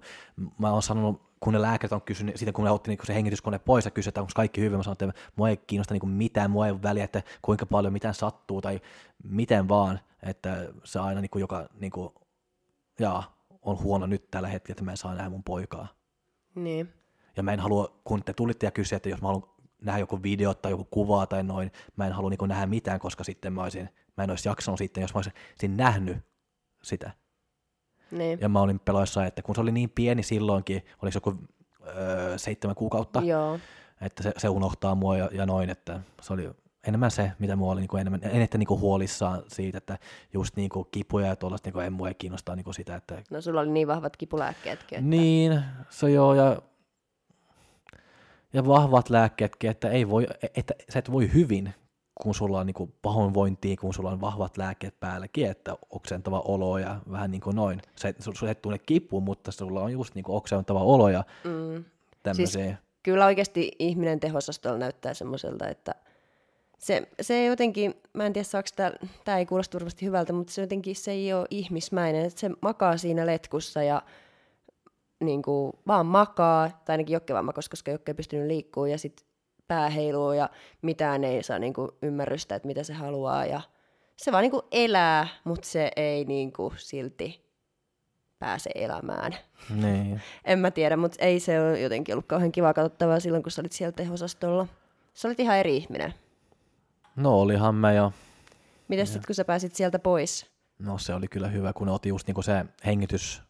mä oon sanonut, kun ne lääkärit on kysynyt, siitä kun ne otti niin se hengityskone pois ja kysyi, että onko kaikki hyvin, mä sanoin, että mua ei kiinnosta niin mitään, mua ei väliä, että kuinka paljon mitään sattuu tai miten vaan, että se aina niin kuin joka, niin kuin, jaa, on huono nyt tällä hetkellä, että mä en saa nähdä mun poikaa. Niin. Ja mä en halua, kun te tulitte ja kysyä, että jos mä haluan nähdä joku video tai joku kuva tai noin, mä en halua niin nähdä mitään, koska sitten mä, olisin, mä en olisi jaksanut sitten, jos mä olisin nähnyt sitä. Niin. Ja mä olin peloissa, että kun se oli niin pieni silloinkin, oli se joku öö, seitsemän kuukautta, Joo. että se, se unohtaa mua ja, ja noin, että se oli, enemmän se, mitä mua oli niin kuin enemmän, enemmän niin kuin huolissaan siitä, että just niin kuin kipuja ja tuollaista, niin kuin, en mua ei kiinnostaa niin kuin sitä, että... No sulla oli niin vahvat kipulääkkeetkin. Että... Niin, se joo, ja, ja vahvat lääkkeetkin, että, ei voi, että sä et voi hyvin, kun sulla on niin kuin pahoinvointia, kun sulla on vahvat lääkkeet päälläkin, että oksentava olo ja vähän niin kuin noin. Se, sulla et tunne kipuun, mutta sulla on just niin kuin oksentava olo ja mm. tämmöisiä. Siis kyllä oikeasti ihminen tehosastolla näyttää semmoiselta, että se, se jotenkin, mä en tiedä saako tämä, ei kuulosta varmasti hyvältä, mutta se jotenkin se ei ole ihmismäinen, että se makaa siinä letkussa ja niin kuin, vaan makaa, tai ainakin Jokke vaan makas, koska Jokke ei pystynyt liikkuu ja sitten pää heiluu ja mitään ei saa niin kuin, ymmärrystä, että mitä se haluaa ja se vaan niin kuin, elää, mutta se ei niin kuin, silti pääse elämään. Niin. en mä tiedä, mutta ei se ole jotenkin ollut kauhean kiva katsottavaa silloin, kun sä olit siellä tehosastolla. Sä olit ihan eri ihminen. No olihan mä jo. Mites sitten, kun sä pääsit sieltä pois? No se oli kyllä hyvä, kun ne otti just niinku se hengityskone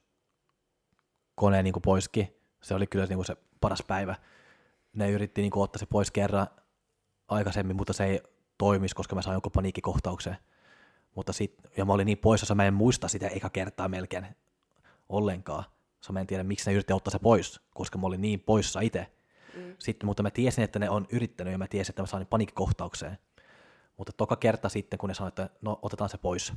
niinku poiskin. Se oli kyllä niinku se paras päivä. Ne yritti niinku ottaa se pois kerran aikaisemmin, mutta se ei toimisi, koska mä sain joku paniikkikohtaukseen. Mutta sit, ja mä olin niin poissa, että mä en muista sitä eikä kertaa melkein ollenkaan. So mä en tiedä, miksi ne yritti ottaa se pois, koska mä olin niin poissa itse. Mm. Sitten, mutta mä tiesin, että ne on yrittänyt ja mä tiesin, että mä saan paniikkikohtaukseen. Mutta toka kerta sitten, kun ne sanoivat, että no otetaan se pois,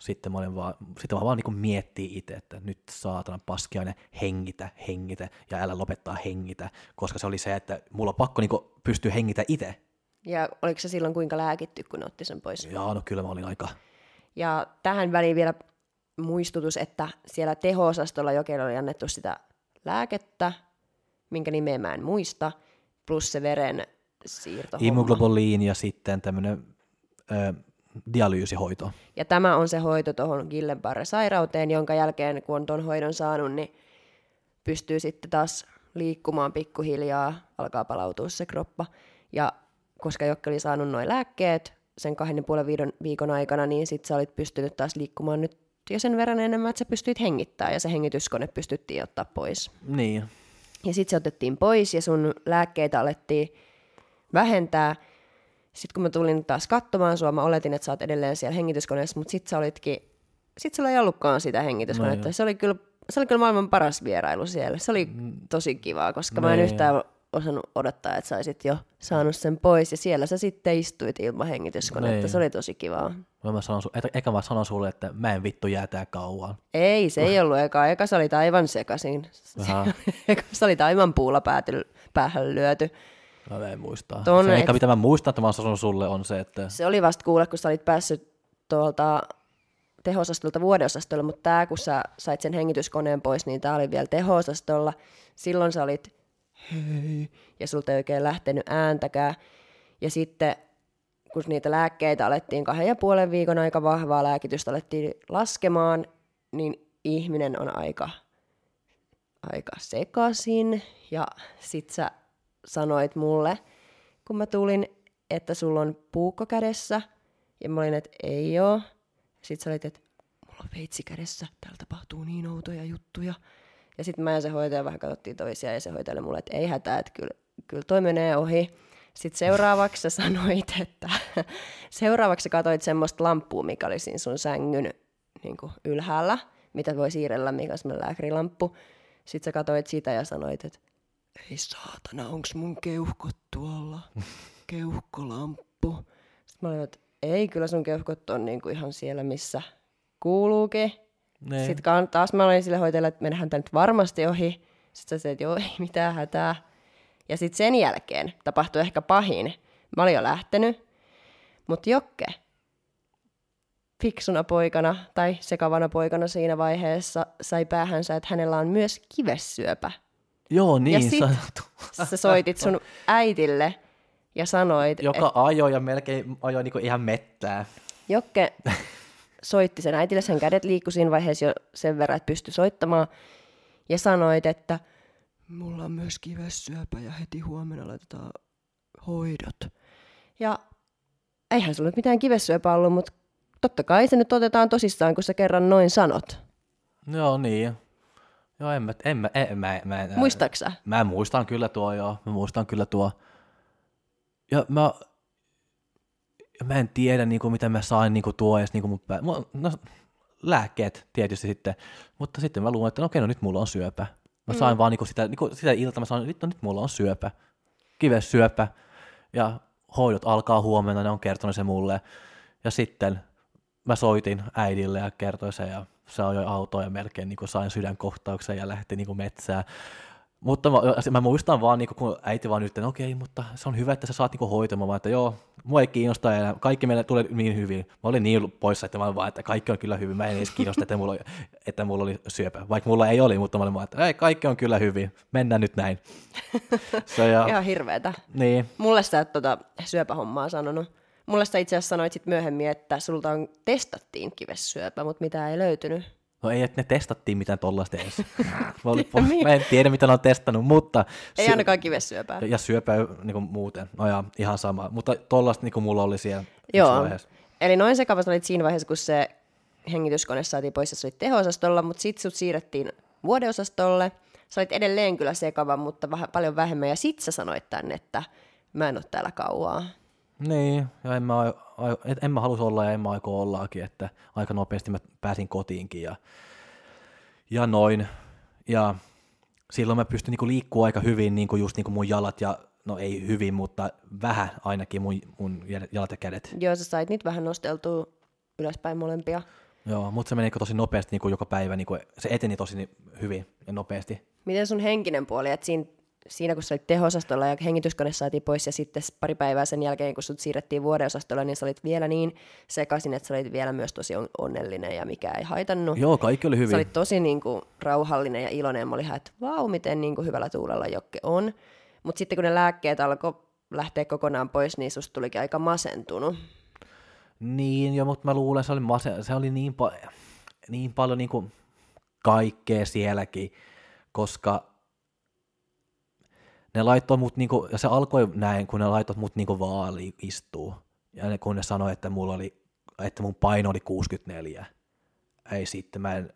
sitten mä olin vaan, sitten mä vaan niin miettii itse, että nyt saatana paskiainen, hengitä, hengitä ja älä lopettaa hengitä, koska se oli se, että mulla on pakko niin pystyä hengitä itse. Ja oliko se silloin kuinka lääkitty, kun ne otti sen pois? Joo, no kyllä mä olin aika. Ja tähän väliin vielä muistutus, että siellä teho-osastolla jokella oli annettu sitä lääkettä, minkä nimeä mä en muista, plus se veren siirto. Immuglobulin ja sitten tämmöinen dialyysihoito. Ja tämä on se hoito tuohon Gillenbarre-sairauteen, jonka jälkeen kun on tuon hoidon saanut, niin pystyy sitten taas liikkumaan pikkuhiljaa, alkaa palautua se kroppa. Ja koska Jokke oli saanut noin lääkkeet sen kahden ja puolen viikon, viikon aikana, niin sitten sä olit pystynyt taas liikkumaan nyt jo sen verran enemmän, että sä pystyit hengittämään ja se hengityskone pystyttiin ottaa pois. Niin. Ja sitten se otettiin pois ja sun lääkkeitä alettiin vähentää. Sitten kun mä tulin taas katsomaan sua, mä oletin, että sä oot edelleen siellä hengityskoneessa, mutta sitten sä olitkin, sit sulla ei ollutkaan sitä hengityskonetta. No, se, oli kyllä, se oli kyllä maailman paras vierailu siellä. Se oli mm. tosi kivaa, koska no, mä en niin. yhtään osannut odottaa, että saisit jo saanut sen pois. Ja siellä sä sitten istuit ilman hengityskonetta. Niin. Se oli tosi kivaa. Mä sanon, eka mä sanon sulle, että mä en vittu jäätää kauan. Ei, se ei ollut eka. Eka sä olit aivan sekasin. eka sä olit aivan puulla pääty, päähän lyöty. Mä en muista. Tuon, se eka, mitä mä muistan, että mä sanon sulle, on se, että... Se oli vasta kuulla, kun sä olit päässyt tuolta teho-osastolta vuodeosastolle, mutta tämä, kun sä sait sen hengityskoneen pois, niin tämä oli vielä teho-osastolla. Silloin sä olit hei, ja sulta ei oikein lähtenyt ääntäkään. Ja sitten kun niitä lääkkeitä alettiin kahden ja puolen viikon aika vahvaa lääkitystä alettiin laskemaan, niin ihminen on aika, aika sekasin. Ja sit sä sanoit mulle, kun mä tulin, että sulla on puukko kädessä. Ja mä olin, että ei oo. Sitten sä olit, että mulla on veitsi kädessä, täällä tapahtuu niin outoja juttuja. Ja sitten mä ja se hoitaja vähän katsottiin toisiaan ja se hoitaja mulle, että ei hätää, että kyllä, kyllä toi menee ohi. Sitten seuraavaksi sä sanoit, että seuraavaksi katsoit semmoista lamppua, mikä oli siinä sun sängyn niin kuin ylhäällä, mitä voi siirrellä, mikä on semmoinen lääkärilamppu. Sitten sä katsoit sitä ja sanoit, että ei saatana, onks mun keuhkot tuolla? Keuhkolamppu. Sitten mä olin, että ei, kyllä sun keuhkot on niin kuin ihan siellä, missä kuuluukin. Ne. Sitten taas mä olin sille hoitajalle, että mennään nyt varmasti ohi. Sitten sä että joo, ei mitään hätää. Ja sitten sen jälkeen tapahtui ehkä pahin. Mä olin jo lähtenyt, mutta Jokke fiksuna poikana tai sekavana poikana siinä vaiheessa sai päähänsä, että hänellä on myös kivessyöpä. Joo, niin ja sit sanottu. sä soitit sun äitille ja sanoit... Joka et, ajoi ja melkein ajoi niinku ihan mettää. Jokke soitti sen äitille, sen kädet liikkui siinä vaiheessa jo sen verran, että pystyi soittamaan. Ja sanoit, että mulla on myös kivessyöpä ja heti huomenna laitetaan hoidot. Ja eihän sulla nyt mitään kivessyöpä ollut, mutta totta kai se nyt otetaan tosissaan, kun sä kerran noin sanot. Joo, niin. Joo, en mä, en mä, en, mä, mä, mä Muistaaksä? Mä muistan kyllä tuo, joo. Mä muistan kyllä tuo. Ja mä, mä en tiedä, niin kuin, mitä mä sain niin kuin tuo edes niin kuin mun pää... No, lääkkeet tietysti sitten, mutta sitten mä luulen, että no okei, no nyt mulla on syöpä. Mä sain mm. vaan niin kuin sitä, niin kuin sitä ilta, mä sanoin, että nyt mulla on syöpä, kivessyöpä, ja hoidot alkaa huomenna, ne on kertonut se mulle. Ja sitten mä soitin äidille ja kertoin sen, ja se ajoi autoa ja melkein niin kuin sain sydänkohtauksen ja lähti niin kuin metsään. Mutta mä, mä muistan vaan, niin kun äiti vaan nyt, että okei, mutta se on hyvä, että sä saat niin hoitamaan, vaan että joo, mua ei kiinnosta ja kaikki meille tulee niin hyvin. Mä olin niin poissa, että mä vaan, että kaikki on kyllä hyvin. Mä en edes kiinnosta, että mulla, oli, että mulla oli syöpä. Vaikka mulla ei oli, mutta mä olin vaan, että ei, kaikki on kyllä hyvin. Mennään nyt näin. Se, ja... Ihan hirveetä. Niin. Mulle sä et tota syöpähommaa sanonut. Mulle sä itse asiassa sanoit sit myöhemmin, että sulta on, testattiin kivessyöpä, mutta mitä ei löytynyt. No ei, että ne testattiin mitään tollaista edes. mä, olin, mä en tiedä, mitä ne on testannut, mutta... Ei sy- ainakaan kivessyöpää. Ja syöpää niin kuin muuten. No ja ihan sama. Mutta tollaista niin kuin mulla oli siellä Joo. Vaiheessa. Eli noin sekavasti olit siinä vaiheessa, kun se hengityskone saatiin pois ja olit teho-osastolla, mutta sitten sut siirrettiin vuodeosastolle. Sä olit edelleen kyllä sekava, mutta vähän, paljon vähemmän. Ja sit sä sanoit tänne, että mä en ole täällä kauaa. Niin, ja en mä, en mä halus olla ja en mä aiko ollaakin, että aika nopeasti mä pääsin kotiinkin ja, ja noin. Ja silloin mä pystyn niinku liikkua aika hyvin, niinku just niinku mun jalat ja, no ei hyvin, mutta vähän ainakin mun, mun jalat ja kädet. Joo, sä sait niitä vähän nosteltua ylöspäin molempia. Joo, mutta se meni tosi nopeasti niinku joka päivä, niinku, se eteni tosi hyvin ja nopeasti. Miten sun henkinen puoli, että siinä siinä kun sä olit teho-osastolla ja hengityskone saatiin pois ja sitten pari päivää sen jälkeen, kun sut siirrettiin vuodeosastolla, niin sä olit vielä niin sekaisin, että sä olit vielä myös tosi onnellinen ja mikä ei haitannut. Joo, kaikki oli hyvin. Sä olit tosi niin kuin, rauhallinen ja iloinen. Mä olin ihan, että vau, miten niin kuin, hyvällä tuulella Jokke on. Mutta sitten kun ne lääkkeet alkoi lähteä kokonaan pois, niin susta tulikin aika masentunut. Niin, jo, mutta mä luulen, se oli, masen, se oli niin, pa- niin paljon niin kuin kaikkea sielläkin, koska ne laittoi mut, niinku, ja se alkoi näin, kun ne laittoi mut niinku vaaliin istuu. Ja ne, kun ne sanoi, että, mulla oli, että mun paino oli 64. Ei sitten, mä en,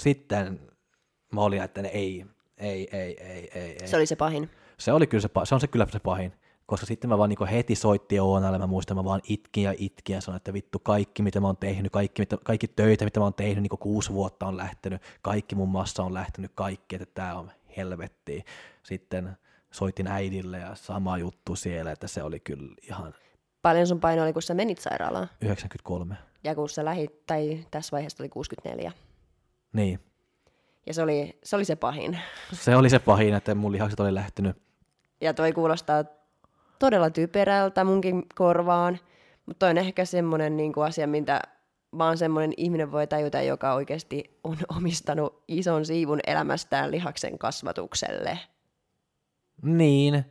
sitten mä olin, että ne ei, ei, ei, ei, ei, ei. Se oli se pahin. Se oli kyllä se, se on se kyllä se pahin. Koska sitten mä vaan niin heti soittiin Oonalle, mä muistan, mä vaan itkin ja itkin ja sanoin, että vittu kaikki, mitä mä oon tehnyt, kaikki, mitä, kaikki töitä, mitä mä oon tehnyt, niin kuusi vuotta on lähtenyt, kaikki mun massa on lähtenyt, kaikki, että tää on helvettiä. Sitten soitin äidille ja sama juttu siellä, että se oli kyllä ihan... Paljon sun paino oli, kun sä menit sairaalaan? 93. Ja kun sä lähit, tai tässä vaiheessa oli 64. Niin. Ja se oli, se oli se pahin. Se oli se pahin, että mun lihakset oli lähtenyt. Ja toi kuulostaa todella typerältä munkin korvaan, mutta toi on ehkä semmoinen niin asia, mitä vaan semmoinen ihminen voi tajuta, joka oikeasti on omistanut ison siivun elämästään lihaksen kasvatukselle. Niin.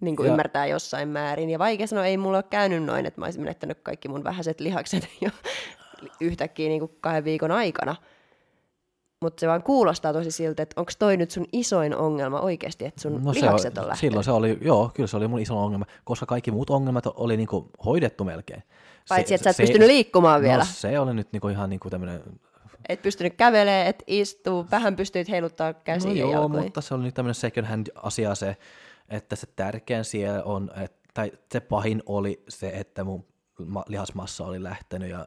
Niin kuin ja... ymmärtää jossain määrin. Ja vaikea sanoa, ei mulla ole käynyt noin, että mä olisin menettänyt kaikki mun vähäiset lihakset jo yhtäkkiä niin kuin kahden viikon aikana. Mutta se vaan kuulostaa tosi siltä, että onko toi nyt sun isoin ongelma oikeasti, että sun no lihakset on lähtenyt? Silloin se oli, joo, kyllä se oli mun iso ongelma, koska kaikki muut ongelmat oli niinku hoidettu melkein. Paitsi, että sä et se, pystynyt liikkumaan no, vielä. se oli nyt niinku ihan niinku tämmöinen et pystynyt kävelemään, et istuu, vähän pystyit heiluttaa käsiä no joo, ja mutta se oli nyt tämmöinen second hand asia se, että se tärkein siellä on, että, tai se pahin oli se, että mun lihasmassa oli lähtenyt ja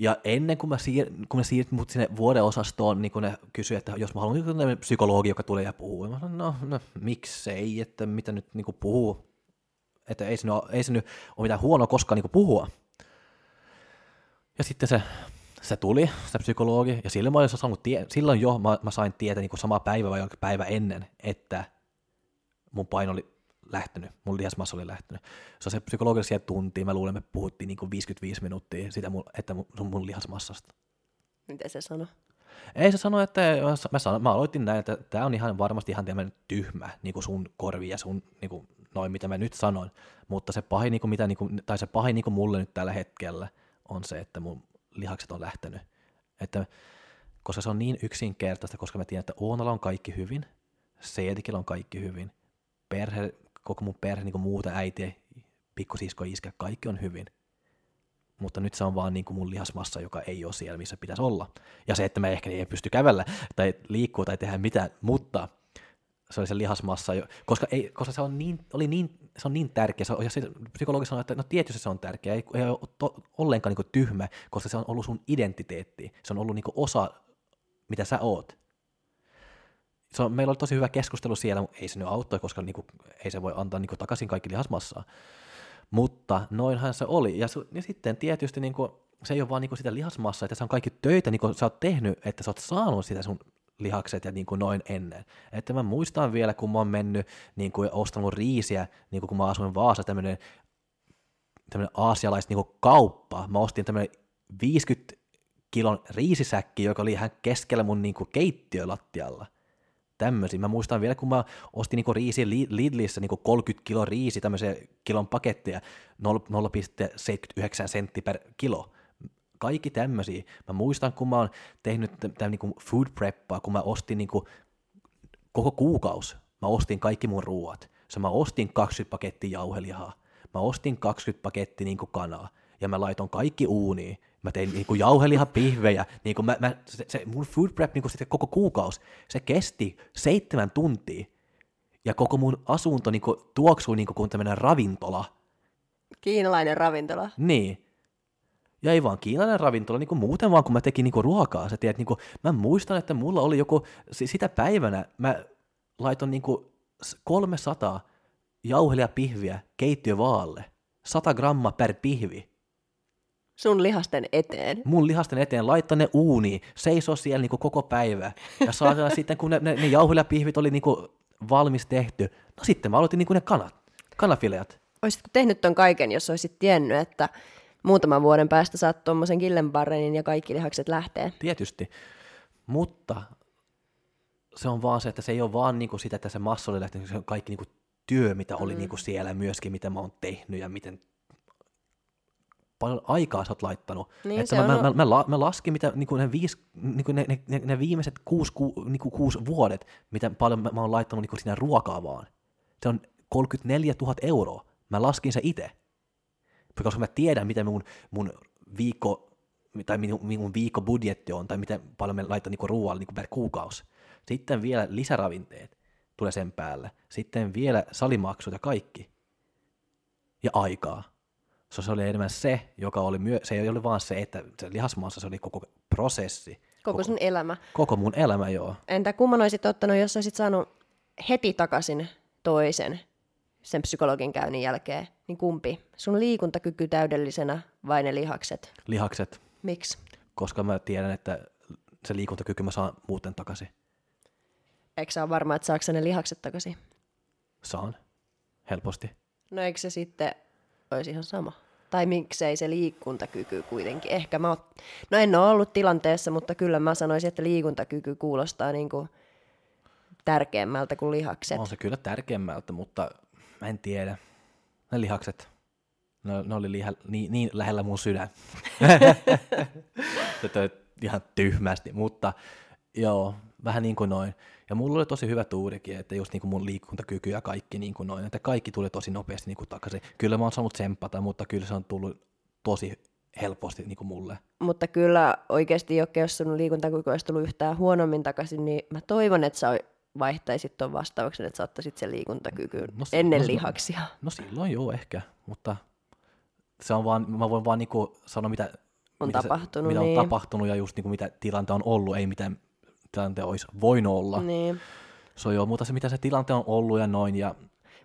ja ennen kuin mä, siir, kun mä siirtin mut sinne vuodeosastoon, niin kun ne kysyi, että jos mä haluan niin psykologi, joka tulee ja puhuu, ja mä sanoin, no, no miksei, että mitä nyt niin puhuu, että ei se, nyt, ei se nyt ole mitään huonoa koskaan niin puhua. Ja sitten se se tuli, se psykologi, ja silloin, mä olin saanut tie- silloin jo mä, mä sain tietää niin sama päivä vai päivä ennen, että mun paino oli lähtenyt, mun lihasmassa oli lähtenyt. Se on se psykologi siellä tuntiin, mä luulen, me puhuttiin niin 55 minuuttia sitä, mun, että mun, mun lihasmassasta. Miten se sanoi? Ei se sano, että mä, sanon, mä aloitin näin, että tämä on ihan varmasti ihan tämmöinen tyhmä niin kuin sun korvi ja sun niin kuin, noin, mitä mä nyt sanoin, mutta se pahin, niin kuin, mitä, niin kuin, tai se pahin niin kuin mulle nyt tällä hetkellä on se, että mun lihakset on lähtenyt. Että, koska se on niin yksinkertaista, koska mä tiedän, että Oonalla on kaikki hyvin, Seetikillä on kaikki hyvin, perhe, koko mun perhe, niin kuin muuta äiti, pikkusisko, iskä, kaikki on hyvin. Mutta nyt se on vaan niin kuin mun lihasmassa, joka ei ole siellä, missä pitäisi olla. Ja se, että mä ehkä ei pysty kävellä tai liikkua tai tehdä mitään, mutta se oli se lihasmassa, koska, ei, koska se, on niin, oli niin, se on niin tärkeä, se on, ja se psykologi sanoi, että no tietysti se on tärkeä, ei, ei ole to, ollenkaan niin tyhmä, koska se on ollut sun identiteetti, se on ollut niin osa, mitä sä oot. Se on, meillä oli tosi hyvä keskustelu siellä, mutta ei se nyt auttoi, koska niin kuin, ei se voi antaa niin takaisin kaikki lihasmassaa. Mutta noinhan se oli. Ja, su- ja sitten tietysti niin kuin, se ei ole vaan niin kuin sitä lihasmassaa, että se on kaikki töitä, niin kuin sä oot tehnyt, että sä oot saanut sitä sun lihakset ja niin kuin noin ennen. Että mä muistan vielä, kun mä oon mennyt niin kuin ostanut riisiä, niin kuin kun mä asuin Vaasa, tämmöinen tämmöinen aasialais niin kauppa. Mä ostin tämmöinen 50 kilon riisisäkki, joka oli ihan keskellä mun niin kuin keittiölattialla. Tämmöisiä. Mä muistan vielä, kun mä ostin niin riisi Lidlissä niin 30 kilo riisi, tämmöisiä kilon paketteja, 0,79 sentti per kilo kaikki tämmöisiä. Mä muistan, kun mä oon tehnyt tämän niin food preppaa, kun mä ostin niin kuin koko kuukaus, mä ostin kaikki mun ruuat. Se mä ostin 20 pakettia jauhelihaa, mä ostin 20 pakettia niin kuin kanaa, ja mä laitoin kaikki uuniin. Mä tein niin kuin jauhelihapihvejä, niin kuin mä, mä, se, se, mun food prep niin kuin sitten koko kuukaus, se kesti seitsemän tuntia, ja koko mun asunto niin kuin, tuoksui niin kuin, kuin tämmöinen ravintola. Kiinalainen ravintola. Niin, ja ei vaan kiinalainen ravintola, niin kuin muuten vaan kun mä tekin niin kuin ruokaa. Sä tiedät, niin kuin, mä muistan, että mulla oli joku, sitä päivänä mä laiton niin kuin 300 jauhelijapihviä keittiövaalle. 100 grammaa per pihvi. Sun lihasten eteen. Mun lihasten eteen, laittaa ne uuniin, seisoo siellä niin kuin koko päivä. Ja saadaan sitten, kun ne, ne, ne jauhelijapihvit oli niin kuin valmis tehty, no sitten mä aloitin niin kuin ne kanat, kanafileat. Olisitko tehnyt ton kaiken, jos olisit tiennyt, että muutaman vuoden päästä saat tuommoisen killenbarrenin ja kaikki lihakset lähtee. Tietysti, mutta se on vaan se, että se ei ole vaan niinku sitä, että se massa oli lähtenyt, se on kaikki niinku työ, mitä oli mm. niinku siellä myöskin, mitä mä oon tehnyt ja miten paljon aikaa sä oot laittanut. Niin, että mä, on... mä, mä, mä, mä, laskin mitä, niinku ne, viis, niinku ne, ne, ne, ne, viimeiset kuusi, ku, niinku kuusi vuodet, mitä paljon mä, mä oon laittanut niinku siinä ruokaa vaan. Se on 34 000 euroa. Mä laskin se itse koska mä tiedän, mitä mun, mun viikko, tai minun, minun viikkobudjetti on, tai miten paljon me laitan niinku ruoalle niinku per kuukausi. Sitten vielä lisäravinteet tulee sen päälle. Sitten vielä salimaksut ja kaikki. Ja aikaa. So, se oli enemmän se, joka oli myö- se ei ole vaan se, että se lihasmaassa se oli koko prosessi. Koko, koko sun elämä. Koko mun elämä, joo. Entä kumman olisit ottanut, jos olisit saanut heti takaisin toisen sen psykologin käynnin jälkeen, niin kumpi? Sun liikuntakyky täydellisenä vai ne lihakset? Lihakset. Miksi? Koska mä tiedän, että se liikuntakyky mä saan muuten takaisin. Eikö sä ole varma, että saako ne lihakset takaisin? Saan. Helposti. No eikö se sitten olisi ihan sama? Tai miksei se liikuntakyky kuitenkin? Ehkä mä oot... No en ole ollut tilanteessa, mutta kyllä mä sanoisin, että liikuntakyky kuulostaa niin kuin tärkeämmältä kuin lihakset. On se kyllä tärkeämmältä, mutta mä en tiedä. Ne lihakset, ne, ne oli liha, niin, niin lähellä mun sydän. Tätä ihan tyhmästi, mutta joo, vähän niin kuin noin. Ja mulla oli tosi hyvä tuurikin, että just niin kuin mun liikuntakyky ja kaikki niin kuin noin, että kaikki tuli tosi nopeasti niin kuin takaisin. Kyllä mä oon saanut tsempata, mutta kyllä se on tullut tosi helposti niin kuin mulle. Mutta kyllä oikeasti, jos sun liikuntakyky olisi tullut yhtään huonommin takaisin, niin mä toivon, että sä vaihtaisit tuon vastauksen, että sä ottaisit sen liikuntakyky no, ennen no, lihaksia? No silloin joo ehkä, mutta se on vaan, mä voin vaan niinku sanoa, mitä on mitä tapahtunut. Se, mitä niin. on tapahtunut ja just niinku mitä tilante on ollut, ei mitä tilante olisi voinut olla. Niin. Se on joo, mutta se mitä se tilante on ollut ja noin. Ja...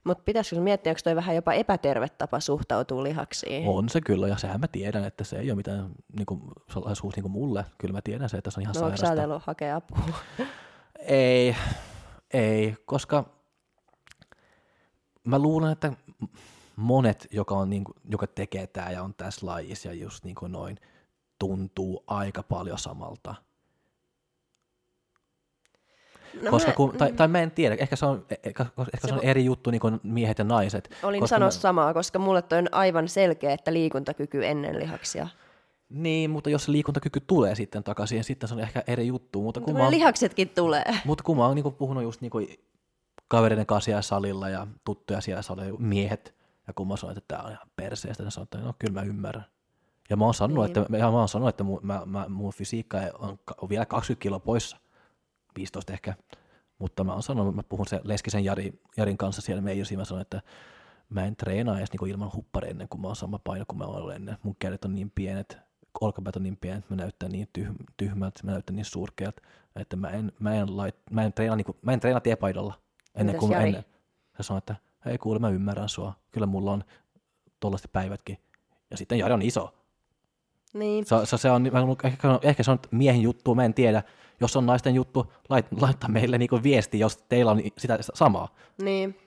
Mutta pitäisikö miettiä, onko toi vähän jopa epäterve tapa suhtautua lihaksiin? On se kyllä, ja sehän mä tiedän, että se ei ole mitään niinku, salaisuus niinku mulle. Kyllä mä tiedän se, että se on ihan no, sairasta. No onko hakea apua? ei, ei, koska mä luulen, että monet, joka, on, niin kuin, joka tekee tämä ja on tässä lajissa ja just niin kuin noin, tuntuu aika paljon samalta. No koska mä, kun, tai, tai mä en tiedä, ehkä se on, ehkä, ehkä se on eri juttu niin kuin miehet ja naiset. Olin sanoa mä... samaa, koska mulle toi on aivan selkeä, että liikuntakyky ennen lihaksia. Niin, mutta jos liikuntakyky tulee sitten takaisin, sitten se on ehkä eri juttu. Mutta kun mä oon, lihaksetkin tulee. Mutta kun mä oon niin puhunut just niin kuin kavereiden kanssa siellä salilla ja tuttuja siellä salilla, miehet, ja kun mä sanoin, että tämä on ihan perseestä, niin sanoin, että no kyllä mä ymmärrän. Ja mä oon sanonut, niin. että, ja mä oon sanonut, että mun, mä, mä, mun fysiikka on, on vielä 20 kiloa poissa, 15 ehkä, Mutta mä oon sanonut, mä puhun se Leskisen Jari, Jarin kanssa siellä meijosiin, mä sanoin, että mä en treenaa edes niinku ilman huppari ennen kuin mä oon sama paino kuin mä olen ennen. Mun kädet on niin pienet, olkapäät on niin pienet, mä näyttän niin tyh- tyhmältä, mä näyttän niin surkealta, että mä en, mä en, lait, mä en, treena, niinku, mä en treena tiepaidolla ennen Mitäs kuin Jari? ennen. Se sanoi, että hei kuule, mä ymmärrän sua, kyllä mulla on tollaiset päivätkin. Ja sitten Jari on iso. Niin. Se, se, se on, ehkä, ehkä se on miehen juttu, mä en tiedä. Jos on naisten juttu, lait, laittaa meille niinku viesti, jos teillä on sitä samaa. Niin.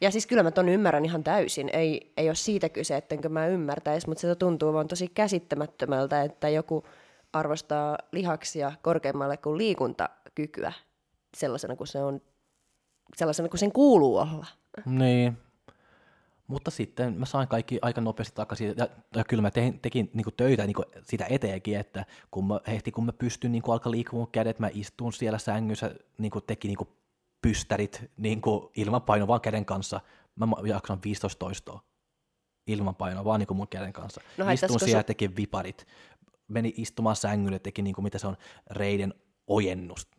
Ja siis kyllä mä ton ymmärrän ihan täysin. Ei, ei ole siitä kyse, ettenkö mä ymmärtäisi, mutta se tuntuu vaan tosi käsittämättömältä, että joku arvostaa lihaksia korkeammalle kuin liikuntakykyä sellaisena kuin se on, sellaisena kuin sen kuuluu olla. Niin. Mutta sitten mä sain kaikki aika nopeasti takaisin, ja, ja kyllä mä tein, tekin niin töitä niin sitä eteenkin, että kun mä, hehti kun mä pystyn niin alkaa liikkumaan kädet, mä istun siellä sängyssä, niin teki niin pystärit niin ilman paino vaan käden kanssa, mä jaksan 15 toistoa ilman painoa, vaan niin mun käden kanssa. No Istun siellä, su- teki viparit, meni istumaan sängylle, teki niin mitä se on, reiden ojennus,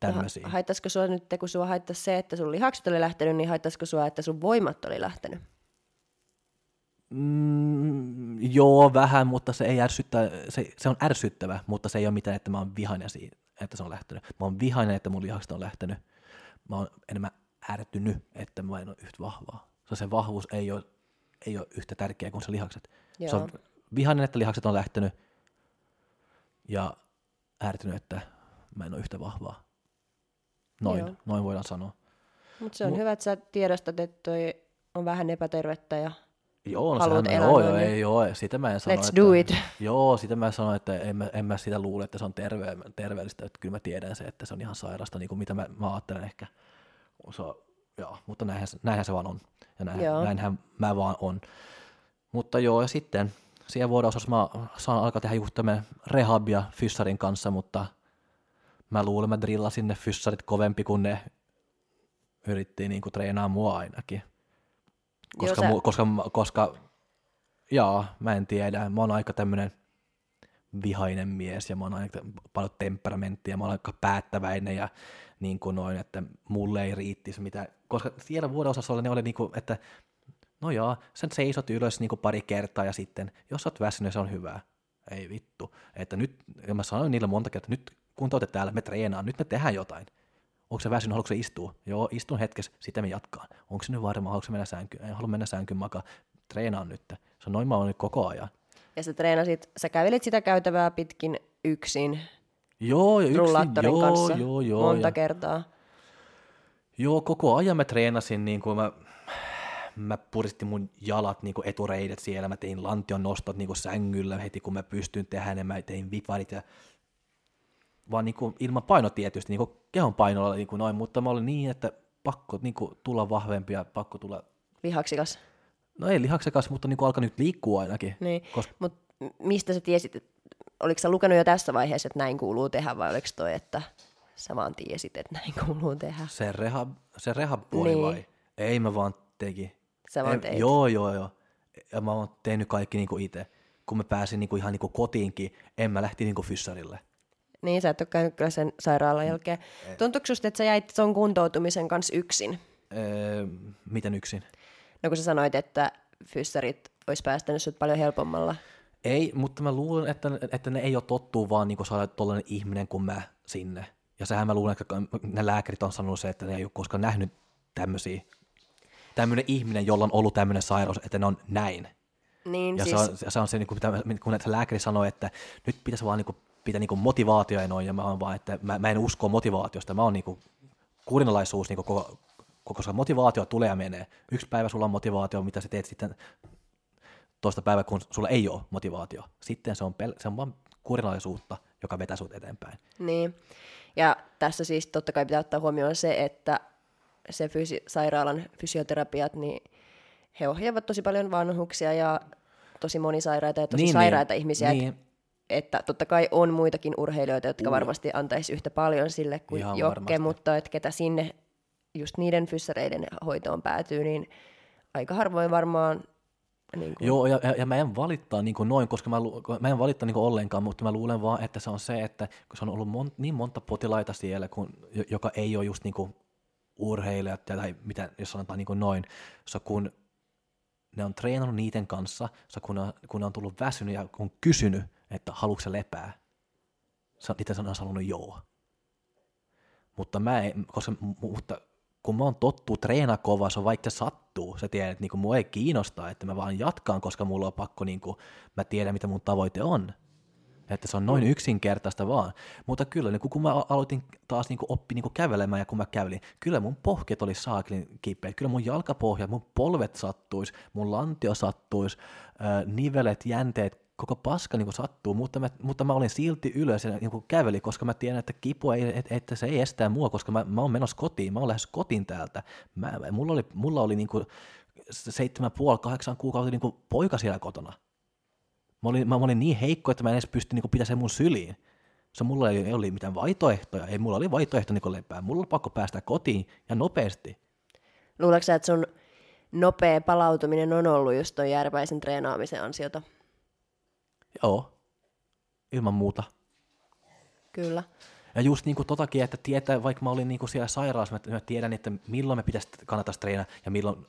tämmöisiä. Ha- haittaisiko sua nyt, kun sua haittaisi se, että sun lihakset oli lähtenyt, niin haittaisiko sua, että sun voimat oli lähtenyt? Mm, joo, vähän, mutta se ei ärsyttä, se, se on ärsyttävä, mutta se ei ole mitään, että mä oon vihainen siitä, että se on lähtenyt. Mä oon vihainen, että mun lihakset on lähtenyt. Mä oon enemmän ärtynyt, että mä en ole yhtä vahvaa. Se, se vahvuus ei ole, ei ole yhtä tärkeä kuin se lihakset. Se Joo. on vihainen, että lihakset on lähtenyt ja ärtynyt, että mä en ole yhtä vahvaa. Noin, Joo. noin voidaan sanoa. Mutta se on Mu- hyvä, että sä tiedostat, että toi on vähän epätervettä ja Joo, no haluat sehän, elää joo, joo, niin ei, joo, sitä mä en sano, let's että, do it. Joo, sitä mä sanon, että en mä, en mä sitä luule, että se on terve, terveellistä, että kyllä mä tiedän se, että se on ihan sairasta, niin kuin mitä mä, mä ajattelen ehkä. Se joo, mutta näinhän, näinhän se vaan on, ja näin, Joo. näinhän mä vaan on. Mutta joo, ja sitten siihen vuoden osassa mä saan alkaa tehdä just tämän rehabia fyssarin kanssa, mutta mä luulen, mä drillasin ne fyssarit kovempi kuin ne yritti niinku treenaa mua ainakin. Koska, sä- mu, koska, koska jaa, mä en tiedä, mä oon aika tämmönen vihainen mies ja mä oon aika paljon temperamenttia, mä oon aika päättäväinen ja niin kuin noin, että mulle ei riittisi mitä, koska siellä vuodeosastolla ne oli niin kuin, että no joo, sen seisot ylös niin kuin pari kertaa ja sitten, jos sä oot väsynyt, se on hyvä. Ei vittu. Että nyt, ja mä sanoin niille monta kertaa, että nyt kun te olette täällä, me treenaan, nyt me tehdään jotain. Onko se väsynyt, haluatko se istua? Joo, istun hetkessä, sitten me jatkaa. Onko se nyt varma, haluatko mennä sänkyyn? En halua mennä sänkyyn makaa. Treenaan nyt. Se on noin mä oon nyt koko ajan. Ja sä treenasit, sä kävelit sitä käytävää pitkin yksin Joo, ja yksin, joo, kanssa joo, joo, monta ja, kertaa. joo, koko ajan mä treenasin, niin kuin mä, mä puristin mun jalat niin kuin etureidet siellä, mä tein lantion nostot niin kuin sängyllä heti kun mä pystyn tehdä ne, mä tein viparit ja vaan niin kuin ilman paino tietysti, niin kuin kehon painolla niin kuin noin, mutta mä olin niin, että pakko niin kuin tulla vahvempi ja pakko tulla, Lihaksikas. no ei lihaksekas, mutta niin kuin alkaa nyt liikkua ainakin. Niin. Koska, Mut m- mistä sä tiesit, että oliko sä lukenut jo tässä vaiheessa, että näin kuuluu tehdä, vai oliko toi, että sä vaan tiesit, että näin kuuluu tehdä? se rehab, se rehab puoli Niin. vai? Ei mä vaan teki. Sä vaan Ei, teit. Joo, joo, joo. Ja mä oon tehnyt kaikki niinku itse. Kun mä pääsin niinku ihan niinku kotiinkin, en mä lähti niinku fyssarille. Niin, sä et ole käynyt kyllä sen sairaalan jälkeen. Tuntuuko susta, että sä jäit ton kuntoutumisen kanssa yksin? Öö, miten yksin? No kun sä sanoit, että fyssarit olisi päästänyt sut paljon helpommalla. Ei, mutta mä luulen, että, että ne ei ole tottuu vaan niinku saada tollainen ihminen kuin mä sinne. Ja sehän mä luulen, että ne lääkärit on sanonut se, että ne ei ole koskaan nähnyt tämmöisiä. Tämmöinen ihminen, jolla on ollut tämmöinen sairaus, että ne on näin. Niin Ja siis, se, on, se on se, niin kuin, kun se lääkäri sanoi, että nyt pitäisi vaan niin kuin, pitää niin kuin motivaatio ja noin, ja mä vaan, että mä, mä en usko motivaatiosta, mä oon niin kuin, kurinalaisuus, niin kuin koko, koko, koska motivaatio tulee ja menee. Yksi päivä sulla on motivaatio, mitä sä teet sitten toista päivää, kun sulla ei ole motivaatio. Sitten se on, pel- se on vaan kurinalaisuutta, joka vetää sut eteenpäin. niin. Ja tässä siis totta kai pitää ottaa huomioon se, että se fysi- sairaalan fysioterapiat, niin he ohjaavat tosi paljon vanhuksia ja tosi monisairaita ja tosi Niin, sairaita niin, ihmisiä. niin. Niin. Että totta kai on muitakin urheilijoita, jotka varmasti antaisi yhtä paljon sille kuin Ihan Jokke, varmasti. mutta että ketä sinne just niiden fyssareiden hoitoon päätyy, niin aika harvoin varmaan Niin kuin. Joo, ja, ja, mä en valittaa niin kuin noin, koska mä, lu- mä en valittaa niin kuin ollenkaan, mutta mä luulen vaan, että se on se, että kun se on ollut mon, niin monta potilaita siellä, kun, jo- joka ei ole just niin kuin urheilijat tai mitä, jos sanotaan niin kuin noin, so kun ne on treenannut niiden kanssa, kun, ne, on- kun ne on tullut väsynyt ja on kysynyt, että haluatko lepää, niitä on sanonut joo. Mutta mä en, koska, mutta kun mä oon tottuu treenaa kovaa, se on vaikka se sattuu, sä tiedät, että niin mua ei kiinnostaa, että mä vaan jatkaan, koska mulla on pakko, niin kuin, mä tiedän mitä mun tavoite on. Että se on noin yksinkertaista vaan. Mutta kyllä, niin kun mä aloitin taas niin oppi niin kävelemään ja kun mä kävelin, kyllä mun pohkeet oli saaklin kipeät, kyllä mun jalkapohjat, mun polvet sattuis, mun lantio sattuis, äh, nivelet, jänteet, koko paska niin sattuu, mutta mä, mutta mä olin silti ylös ja niin käveli, koska mä tiedän, että kipu ei, et, että se ei estää mua, koska mä, mä oon menossa kotiin, mä oon lähes kotiin täältä. Mä, mulla oli, mulla oli niin kuin seitsemän puoli, kahdeksan kuukautta niin poika siellä kotona. Mä olin, mä olin niin heikko, että mä en edes pysty niin pitämään sen mun syliin. Se mulla ei, ei oli mitään vaihtoehtoja, ei mulla oli vaihtoehto niin lepää. Mulla oli pakko päästä kotiin ja nopeasti. Luuletko sä, että sun nopea palautuminen on ollut just ton järpäisen treenaamisen ansiota? Joo, ilman muuta. Kyllä. Ja just niin kuin totakin, että tietää, vaikka mä olin niin kuin siellä sairaalassa, mä, mä tiedän, että milloin me pitäisi kannattaa treenaa ja milloin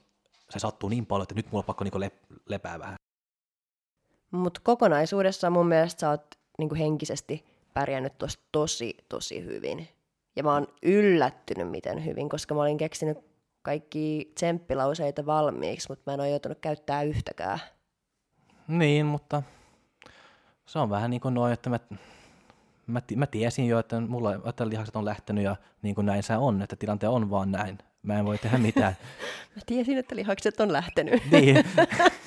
se sattuu niin paljon, että nyt mulla on pakko niin kuin lep, lepää vähän. Mutta kokonaisuudessaan mun mielestä sä oot niinku henkisesti pärjännyt tuossa tosi, tosi hyvin. Ja mä oon yllättynyt, miten hyvin, koska mä olin keksinyt kaikki tsemppilauseita valmiiksi, mutta mä en ole joutunut käyttää yhtäkään. Niin, mutta se on vähän niin kuin noin, että mä, mä, mä tiesin jo, että mulla että lihakset on lähtenyt ja niin kuin näin se on, että tilanteen on vaan näin. Mä en voi tehdä mitään. Mä tiesin, että lihakset on lähtenyt. niin.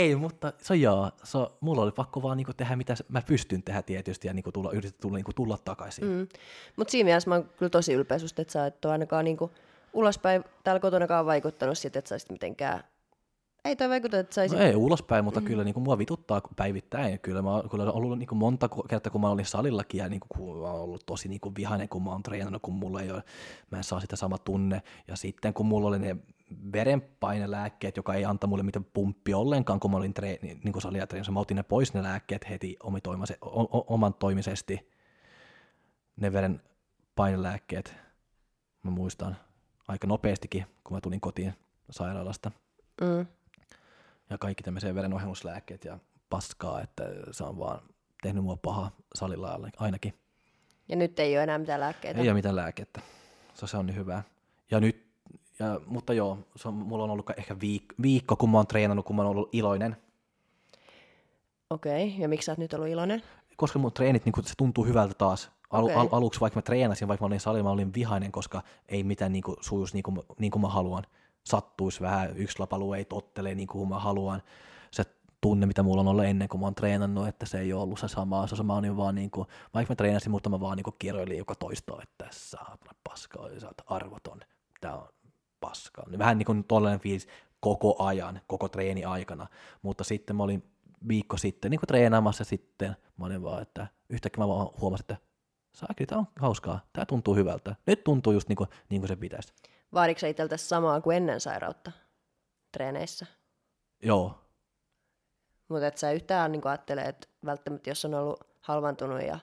Ei, mutta se on joo. Se, mulla oli pakko vaan niinku tehdä, mitä mä pystyn tehdä tietysti ja niinku tulla, yrittää tulla, niinku tulla takaisin. Mm. Mutta siinä mielessä mä oon kyllä tosi ylpeä susta, että sä et ole ainakaan niinku ulospäin täällä kotonakaan vaikuttanut siitä, että sä olisit mitenkään... Ei toi vaikuta, että sä olisit... No ei ulospäin, mutta mm. kyllä niin kuin mua vituttaa päivittäin. Kyllä mä kyllä on ollut niin kuin monta kertaa, kun mä olin salillakin ja niin kuin, kun mä oon ollut tosi niin kuin vihainen, kun mä oon treenannut, kun mulla ei ole, mä en saa sitä sama tunne. Ja sitten kun mulla oli ne verenpainelääkkeet, joka ei anta mulle mitään pumppi ollenkaan, kun mä olin treeni, niin kuin salia treenissä, mä otin ne pois ne lääkkeet heti oman toimisesti, ne verenpainelääkkeet. Mä muistan aika nopeastikin, kun mä tulin kotiin sairaalasta Mm. ja kaikki tämmöisiä verenohennuslääkkeet ja paskaa, että se on vaan tehnyt mua paha salilla ainakin. Ja nyt ei ole enää mitään lääkkeitä. Ei ole mitään lääkettä. Se, se on niin hyvä. Ja nyt, ja, mutta joo, se on, mulla on ollut ehkä viik- viikko, kun mä oon treenannut, kun mä oon ollut iloinen. Okei, okay. ja miksi sä oot nyt ollut iloinen? Koska mun treenit, niin se tuntuu hyvältä taas. Al- Okei. al- aluksi vaikka mä treenasin, vaikka mä olin salilla, mä olin vihainen, koska ei mitään niin sujuisi niin kuin, mä- niin kuin mä haluan. Sattuisi vähän, yksi lapalue ei tottele niin kuin mä haluan. Se tunne, mitä mulla on ollut ennen kuin mä oon treenannut, että se ei ole ollut se sama. Se mä olin vaan niin kuin, vaikka mä treenasin, mutta mä vaan niin kuin kierroilin joka toistoa, että saatana paska, sä oot arvoton. Tää on paskaa. Niin Vähän niin kuin tollainen fiilis koko ajan, koko treeni aikana. Mutta sitten mä olin viikko sitten niin kuin treenaamassa sitten, mä olin vaan, että yhtäkkiä mä vaan huomasin, että saakeli, tää on hauskaa, tää tuntuu hyvältä. Nyt tuntuu just niin kuin, niin kuin se pitäisi. Vaaditko sä samaa kuin ennen sairautta treeneissä? Joo, Mutta et sä yhtään niin ajattele, että välttämättä jos on ollut halvantunut ja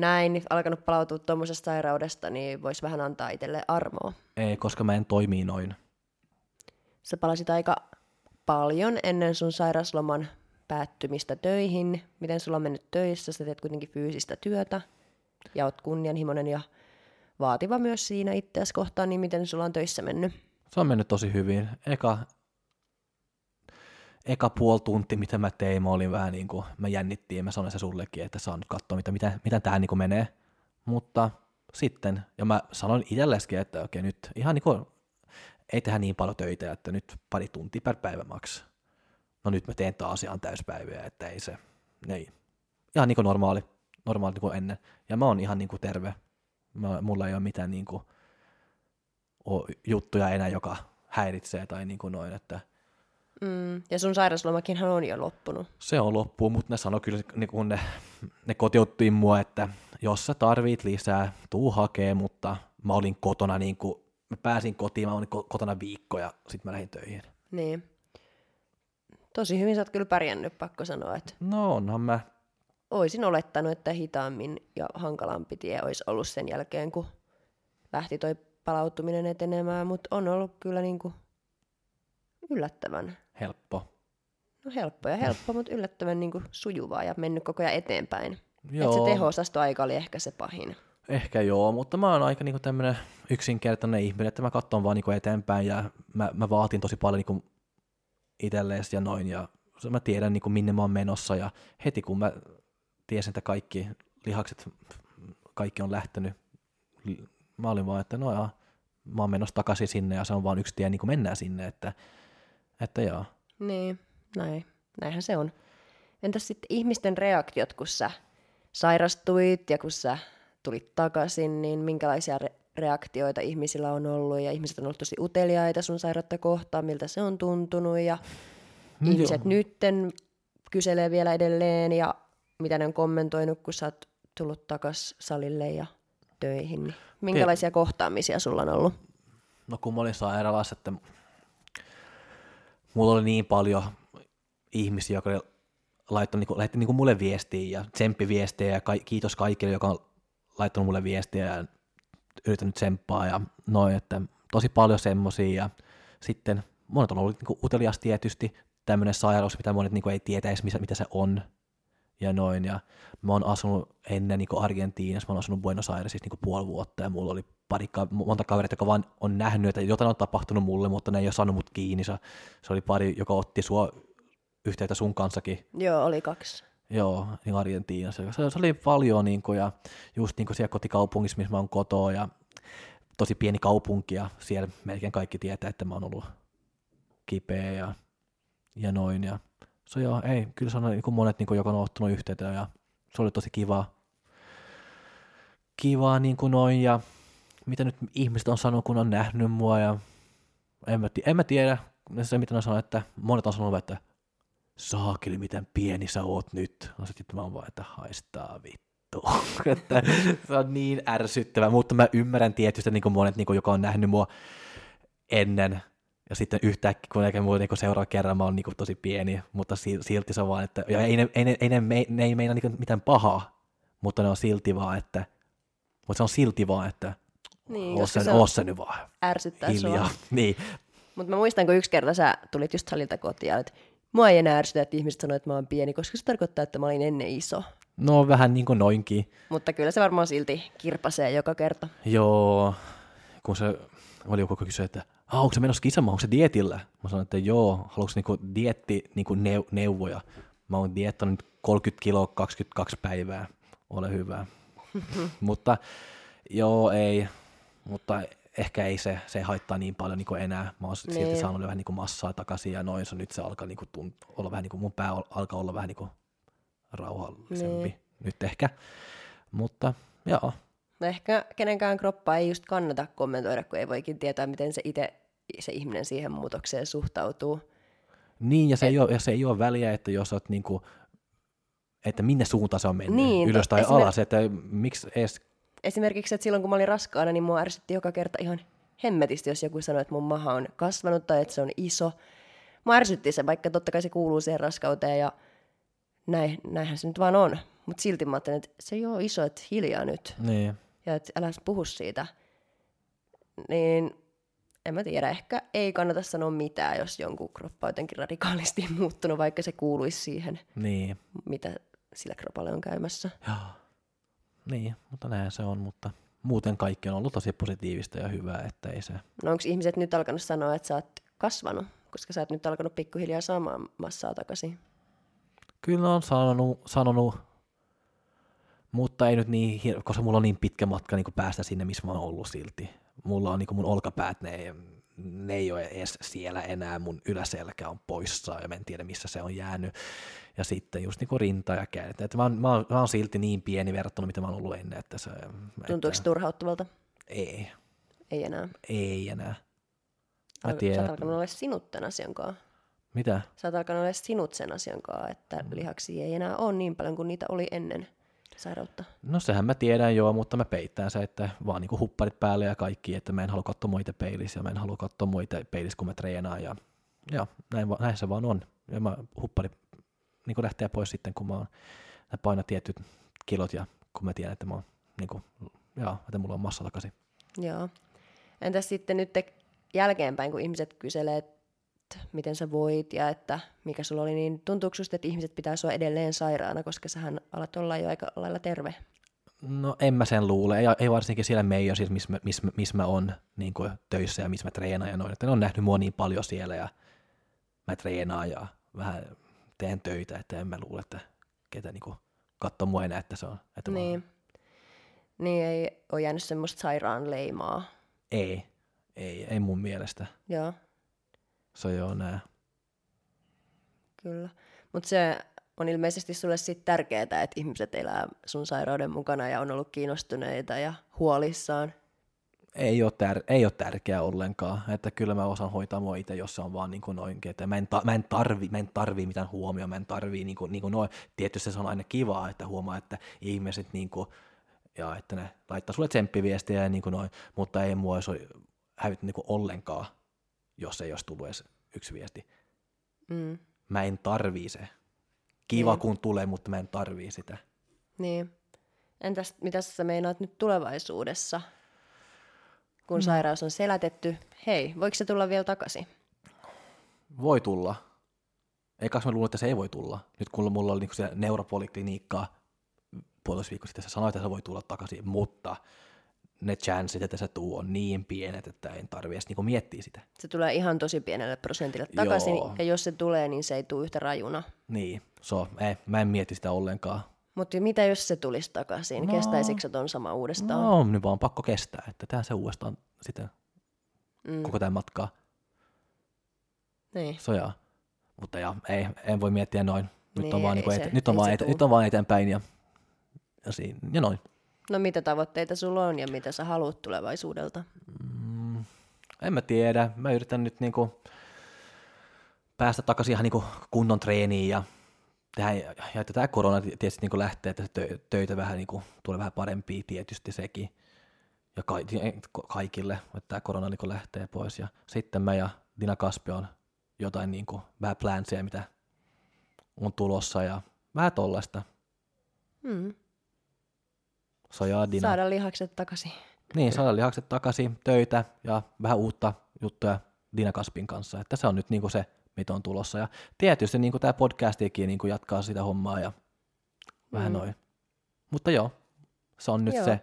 näin, niin alkanut palautua tuommoisesta sairaudesta, niin voisi vähän antaa itselle armoa. ei, koska mä en toimi noin. Sä palasit aika paljon ennen sun sairasloman päättymistä töihin. Miten sulla on mennyt töissä? Sä teet kuitenkin fyysistä työtä ja oot kunnianhimoinen ja vaativa myös siinä itseäsi kohtaan, niin miten sulla on töissä mennyt? Se on mennyt tosi hyvin. Eka, eka puoli tunti, mitä mä tein, mä olin vähän niin kuin, mä jännittiin, mä sanoin se sullekin, että saan nyt katsoa, mitä, mitä, mitä tää niin kuin menee. Mutta sitten, ja mä sanoin itselleskin, että okei nyt ihan niin kuin, ei tehdä niin paljon töitä, että nyt pari tuntia per päivä maks. No nyt mä teen taas ihan täyspäiviä, että ei se, ei. Ihan niin kuin normaali, normaali niin kuin ennen. Ja mä oon ihan niin kuin terve. Mä, mulla ei ole mitään niin kuin, juttuja enää, joka häiritsee tai niin kuin noin, että Mm. Ja sun sairaslomakinhan on jo loppunut. se on loppuun, mutta ne sanoi kyllä, niin kun ne, ne kotiuttiin mua, että jos sä tarvit lisää, tuu hakee, mutta mä olin kotona niin kuin, mä pääsin kotiin, mä olin ko- kotona viikko ja sitten mä lähdin töihin. Niin. Tosi hyvin sä oot kyllä pärjännyt, pakko sanoa, että No onhan mä. oisin olettanut, että hitaammin ja hankalampi tie olisi ollut sen jälkeen, kun lähti toi palautuminen etenemään, mutta on ollut kyllä niinku yllättävän, Helppo. no helppo ja helppo, mutta yllättävän niinku sujuvaa ja mennyt koko ajan eteenpäin. Joo, se teho-osastoaika oli ehkä se pahin. ehkä joo, mutta mä oon aika niinku tämmönen yksinkertainen ihminen, että mä katson vaan niinku eteenpäin ja mä, mä vaatin tosi paljon niinku itselleen ja noin ja mä tiedän niinku minne mä oon menossa ja heti kun mä tiesin, että kaikki lihakset, kaikki on lähtenyt, mä olin vaan, että no joo, mä oon menossa takaisin sinne ja se on vaan yksi tie, niin kuin mennään sinne, että, että joo. Niin, näin. Näinhän se on. Entäs sitten ihmisten reaktiot, kun sä sairastuit ja kun sä tulit takaisin, niin minkälaisia re- reaktioita ihmisillä on ollut ja ihmiset on ollut tosi uteliaita sun sairautta kohtaan, miltä se on tuntunut ja No ihmiset joo. nytten kyselee vielä edelleen ja mitä ne on kommentoinut, kun sä oot tullut takas salille ja töihin. Niin minkälaisia kohtaamisia sulla on ollut? No kun mä olin sairaalassa, että mulla oli niin paljon ihmisiä, jotka laittanut, niin lähetti niin mulle viestiä ja tsemppiviestejä ja ka- kiitos kaikille, joka on laittanut mulle viestiä ja yrittänyt tsemppaa ja noin, että tosi paljon semmosia. Ja sitten monet on ollut niin utelias tietysti, tämmöinen sairaus, mitä monet niin ei tietä edes, missä- mitä se on ja noin. Ja mä oon asunut ennen niin Argentiinassa, mä oon asunut Buenos Airesissa niin puoli vuotta ja mulla oli pari, monta kavereita, jotka vaan on nähnyt, että jotain on tapahtunut mulle, mutta ne ei ole saanut mut kiinni. Se, se oli pari, joka otti sua yhteyttä sun kanssakin Joo, oli kaksi. Joo, niin Argentiinassa. Se, se oli paljon niin kuin, ja just niin kuin siellä kotikaupungissa, missä mä oon kotoa ja tosi pieni kaupunki ja siellä melkein kaikki tietää, että mä oon ollut kipeä ja, ja noin. Ja se joo, ei, kyllä se on niin kuin monet, niin kuin, joka on ottanut yhteyttä ja se oli tosi kiva. Kiva niin kuin noin ja mitä nyt ihmiset on sanonut, kun on nähnyt mua ja en mä, en mä tiedä, se mitä ne sanoo, että monet on sanonut, että saakeli, miten pieni sä oot nyt. No sitten mä oon vaan, että haistaa vittu. että se on niin ärsyttävä, mutta mä ymmärrän tietysti niin kuin monet, niin kuin, joka on nähnyt mua ennen, ja sitten yhtäkkiä, kun eikä muu niin seuraava kerran mä oon niin tosi pieni, mutta si- silti se on vaan, että ja ei ne, ei ne, ei ne, me, ne ei meina niin mitään pahaa, mutta ne on silti vaan, että mutta se on silti vaan, että Niin, oo koska se, se on- oo se nyt vaan Ärsyttää sua. hiljaa. Niin, Mutta mä muistan, kun yksi kerta sä tulit just salilta kotiin, että mua ei enää ärsytä, että ihmiset sanoo, että mä oon pieni, koska se tarkoittaa, että mä olin ennen iso. no vähän niin kuin noinkin. Mutta kyllä se varmaan silti kirpasee joka kerta. Joo, kun se oli joku, joka kysyi, että ah, onko se menossa kisamaan, onko se dietillä? Mä sanoin, että joo, haluatko niinku dietti niinku neu- neuvoja? Mä oon diettanut 30 kiloa 22 päivää, ole hyvä. mutta joo, ei, mutta ehkä ei se, se haittaa niin paljon niin enää. Mä oon silti Niin. saanut vähän niin massaa takaisin ja noin, se nyt se alkaa niin tunt- olla vähän niin kuin, mun pää al- alkaa olla vähän niin rauhallisempi Niin. nyt ehkä. Mutta joo, No ehkä kenenkään kroppaa ei just kannata kommentoida, kun ei voikin tietää, miten se itse se ihminen siihen muutokseen suhtautuu. Niin, ja se, ei ole, ja se ei ole väliä, että jos oot niinku, että minne suuntaan se on mennyt, Niin, ylös tai esimerk- alas, että miksi edes, Esimerkiksi, että silloin kun mä olin raskaana, niin mua ärsytti joka kerta ihan hemmetisti, jos joku sanoi, että mun maha on kasvanut tai että se on iso. Mua ärsytti se, vaikka totta kai se kuuluu siihen raskauteen ja näin, näinhän se nyt vaan on. Mutta silti mä ajattelin, että se ei ole iso, että hiljaa nyt niin, ja että älä puhu siitä. Niin en mä tiedä, ehkä ei kannata sanoa mitään, jos jonkun kroppa on jotenkin radikaalisti muuttunut, vaikka se kuuluisi siihen, niin, mitä sillä kropalle on käymässä. joo, niin, mutta näin se on, mutta muuten kaikki on ollut tosi positiivista ja hyvää, että ei se, No onko ihmiset nyt alkanut sanoa, että sä oot kasvanut, koska sä oot nyt alkanut pikkuhiljaa saamaan massaa takaisin? kyllä on sanonut, sanonut mutta ei nyt niin, koska mulla on niin pitkä matka niin päästä sinne, missä mä oon ollut silti. Mulla on niin mun olkapäät, ne ei, ne ei ole edes siellä enää, mun yläselkä on poissa ja mä en tiedä missä se on jäänyt. Ja sitten just niin rinta ja kädet. Että mä, oon, mä, oon, mä oon silti niin pieni verrattuna, mitä mä oon ollut ennen. Että se, Tuntuuko se turhauttavalta? Ei, Ei enää. ei enää. Mä Al- Sä tiedän. oot alkanut olla sinut tämän asian kanssa. Mitä? Sä oot alkanut olla sinut sen asian kanssa, että lihaksia ei enää ole niin paljon kuin niitä oli ennen sairautta. No sehän mä tiedän joo, mutta mä peittään se, että vaan niinku hupparit päälle ja kaikki, että mä en halua katsoa muita peilissä ja mä en halua katsoa muita peilissä, kun mä treenaan ja, ja näin, näin se vaan on. ja mä huppari niin kuin lähteä pois sitten, kun mä oon paina tietyt kilot ja kun mä tiedän, että mä oon, niin kuin, jaa, että mulla on massa takaisin. Joo. Entäs sitten nyt te jälkeenpäin, kun ihmiset kyselee, että miten sä voit ja että mikä sulla oli, niin tuntuuko susta, että ihmiset pitää sua edelleen sairaana, koska sähän alat olla jo aika lailla terve? No en mä sen luule, ei, ei varsinkin siellä meidän, siis missä, missä, missä mä oon niin kuin töissä ja missä mä treenaan ja noin, että ne on nähnyt mua niin paljon siellä ja mä treenaan ja vähän teen töitä, että en mä luule, että ketä niin katsoo mua enää, että se on. Että niin. Mä... niin ei ole jäänyt semmoista sairaan leimaa. Ei, ei, ei mun mielestä. Joo. Se joo nää. Kyllä. Mutta se on ilmeisesti sulle sit tärkeää, että ihmiset elää sun sairauden mukana ja on ollut kiinnostuneita ja huolissaan. Ei ole, tär- ei ole tärkeää ollenkaan, että kyllä mä osaan hoitaa mua itse, jos se on vaan niin kuin noinkin, että mä en, ta- mä en, tarvi, mä en tarvi mitään huomioon, mä en tarvii niin kuin, niin kuin noin. Tietysti se on aina kivaa, että huomaa, että ihmiset niin kuin, ja että ne laittaa sulle tsemppiviestiä ja niin kuin noin, mutta ei mua olisi hävitä niin kuin ollenkaan, jos ei olisi tullut edes yksi viesti. Mm. Mä en tarvii se. Kiva niin. kun tulee, mutta mä en tarvii sitä. Niin. Entäs mitä sä meinaat nyt tulevaisuudessa, kun mm. sairaus on selätetty? Hei, voiko se tulla vielä takaisin? Voi tulla. Eikä mä luulen, että se ei voi tulla. Nyt kun mulla oli niinku neuropoliklinikkaa puolitoista viikkoa sitten, se sanoi, että se voi tulla takaisin, mutta ne chanssit, että se tuu on niin pienet, että en tarvi edes niinku miettiä sitä. Se tulee ihan tosi pienelle prosentille takaisin, Joo. ja jos se tulee, niin se ei tule yhtä rajuna. Niin, so, ei, mä en mieti sitä ollenkaan. Mutta mitä jos se tulisi takaisin? No, Kestäisikö se ton sama uudestaan? No, nyt vaan pakko kestää, että tehdään se uudestaan sitten mm. koko tämän matkaa. Niin. Sojaa. Mutta ja, ei, en voi miettiä noin. Nyt niin, on vaan, niinku ete- nyt on vaan, ete- nyt on vaan eteenpäin ja, ja, siinä, ja noin. No mitä tavoitteita sulla on ja mitä sä haluat tulevaisuudelta? Mm, en mä tiedä. Mä yritän nyt niinku päästä takaisin ihan niinku kunnon treeniin ja tehdä, ja että tämä korona tietysti niinku lähtee, että tö, töitä vähän niinku, tulee vähän parempia tietysti sekin. Ja ka, kaikille, että tämä korona niinku lähtee pois. Ja sitten mä ja Dina Kaspi on jotain niinku, vähän plansia, mitä on tulossa ja vähän tollaista. Mm. Dina. Saada lihakset takaisin. Niin, saada lihakset takaisin, töitä ja vähän uutta juttuja Dina Kaspin kanssa. Että se on nyt niinku se, mitä on tulossa. Ja tietysti niinku tämä podcastikin niinku jatkaa sitä hommaa ja vähän mm. noin. Mutta joo, se on nyt joo. se.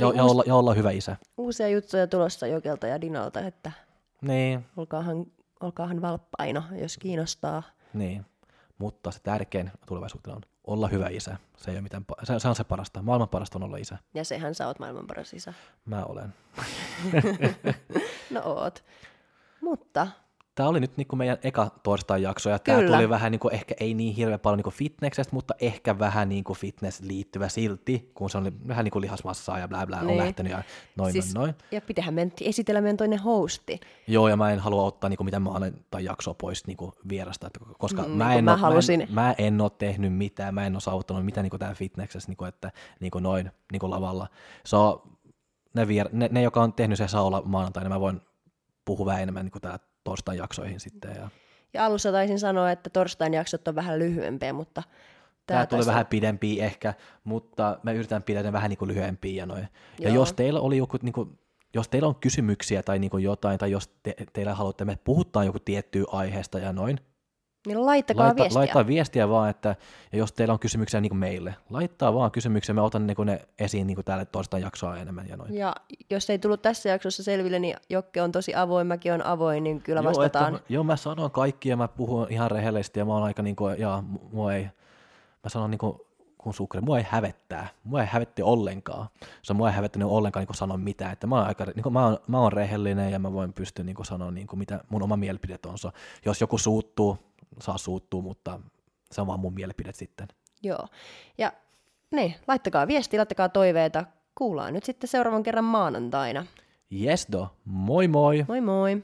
ja, uusi, ja, olla, ja olla hyvä isä. Uusia juttuja tulossa Jokelta ja Dinalta, että niin. olkaahan, olkaahan valppaina, jos kiinnostaa. Niin, mutta se tärkein tulevaisuutena on olla hyvä isä. Se, ei ole mitään, se, se on se parasta. Maailman parasta on olla isä. Ja sehän sä oot maailman paras isä. Mä olen. no oot. Mutta Tämä oli nyt niin kuin meidän eka torstain jakso, ja tämä tuli vähän niin kuin, ehkä ei niin hirveän paljon niin kuin fitneksestä, mutta ehkä vähän niin kuin fitness liittyvä silti, kun se on vähän niin kuin lihasmassaa ja bla bla niin. on lähtenyt ja noin, siis, noin, noin. Ja pitähän me esitellä meidän toinen hosti. Joo, ja mä en halua ottaa niin kuin mitä mä olen, tai jaksoa pois niin kuin vierasta, koska mm, mä, en mä, ole, halusin. mä, en, mä en ole tehnyt mitään, mä en ole saavuttanut mitään niin kuin tämä fitnessessä, niin kuin, että niin kuin noin niin kuin lavalla. So, ne, vier, ne, ne, joka on tehnyt se saa olla maanantaina, mä voin puhua vähän enemmän niin kuin täällä torstain jaksoihin sitten. Ja, ja alussa taisin sanoa, että torstain jaksot on vähän lyhyempiä, mutta Tämä, tämä tulee vähän pidempiä ehkä, mutta mä yritän pidellä vähän niin kuin lyhyempiä ja noin. Ja jos teillä oli joku, niin kuin, jos teillä on kysymyksiä tai niin kuin jotain, tai jos te, teillä haluatte, me puhutaan joku tiettyä aiheesta ja noin, niin laittakaa Laita, viestiä. Laittaa viestiä vaan, että ja jos teillä on kysymyksiä niin kuin meille, laittaa vaan kysymyksiä, me otan niin ne esiin niin kuin täällä toista jaksoa enemmän. Ja, noin. ja jos ei tullut tässä jaksossa selville, niin Jokke on tosi avoin, mäkin on avoin, niin kyllä joo, vastataan. Että, joo, mä sanon kaikki ja mä puhun ihan rehellisesti ja mä oon aika niin kuin, ja mua ei, mä sanon niin kuin, kun sukre, mua ei hävettää, mua ei hävetti ollenkaan. Se mua ei hävettänyt ollenkaan niin sanoa mitään, että mä oon, aika, niin kuin, mä oon, mä oon rehellinen ja mä voin pystyä niin sanoa niin kuin, mitä mun oma mielipide on. Jos joku suuttuu, saa suuttua, mutta se on vaan mun mielipide sitten. Joo. Ja niin, laittakaa viesti, laittakaa toiveita. Kuullaan nyt sitten seuraavan kerran maanantaina. Yes do. Moi moi. Moi moi.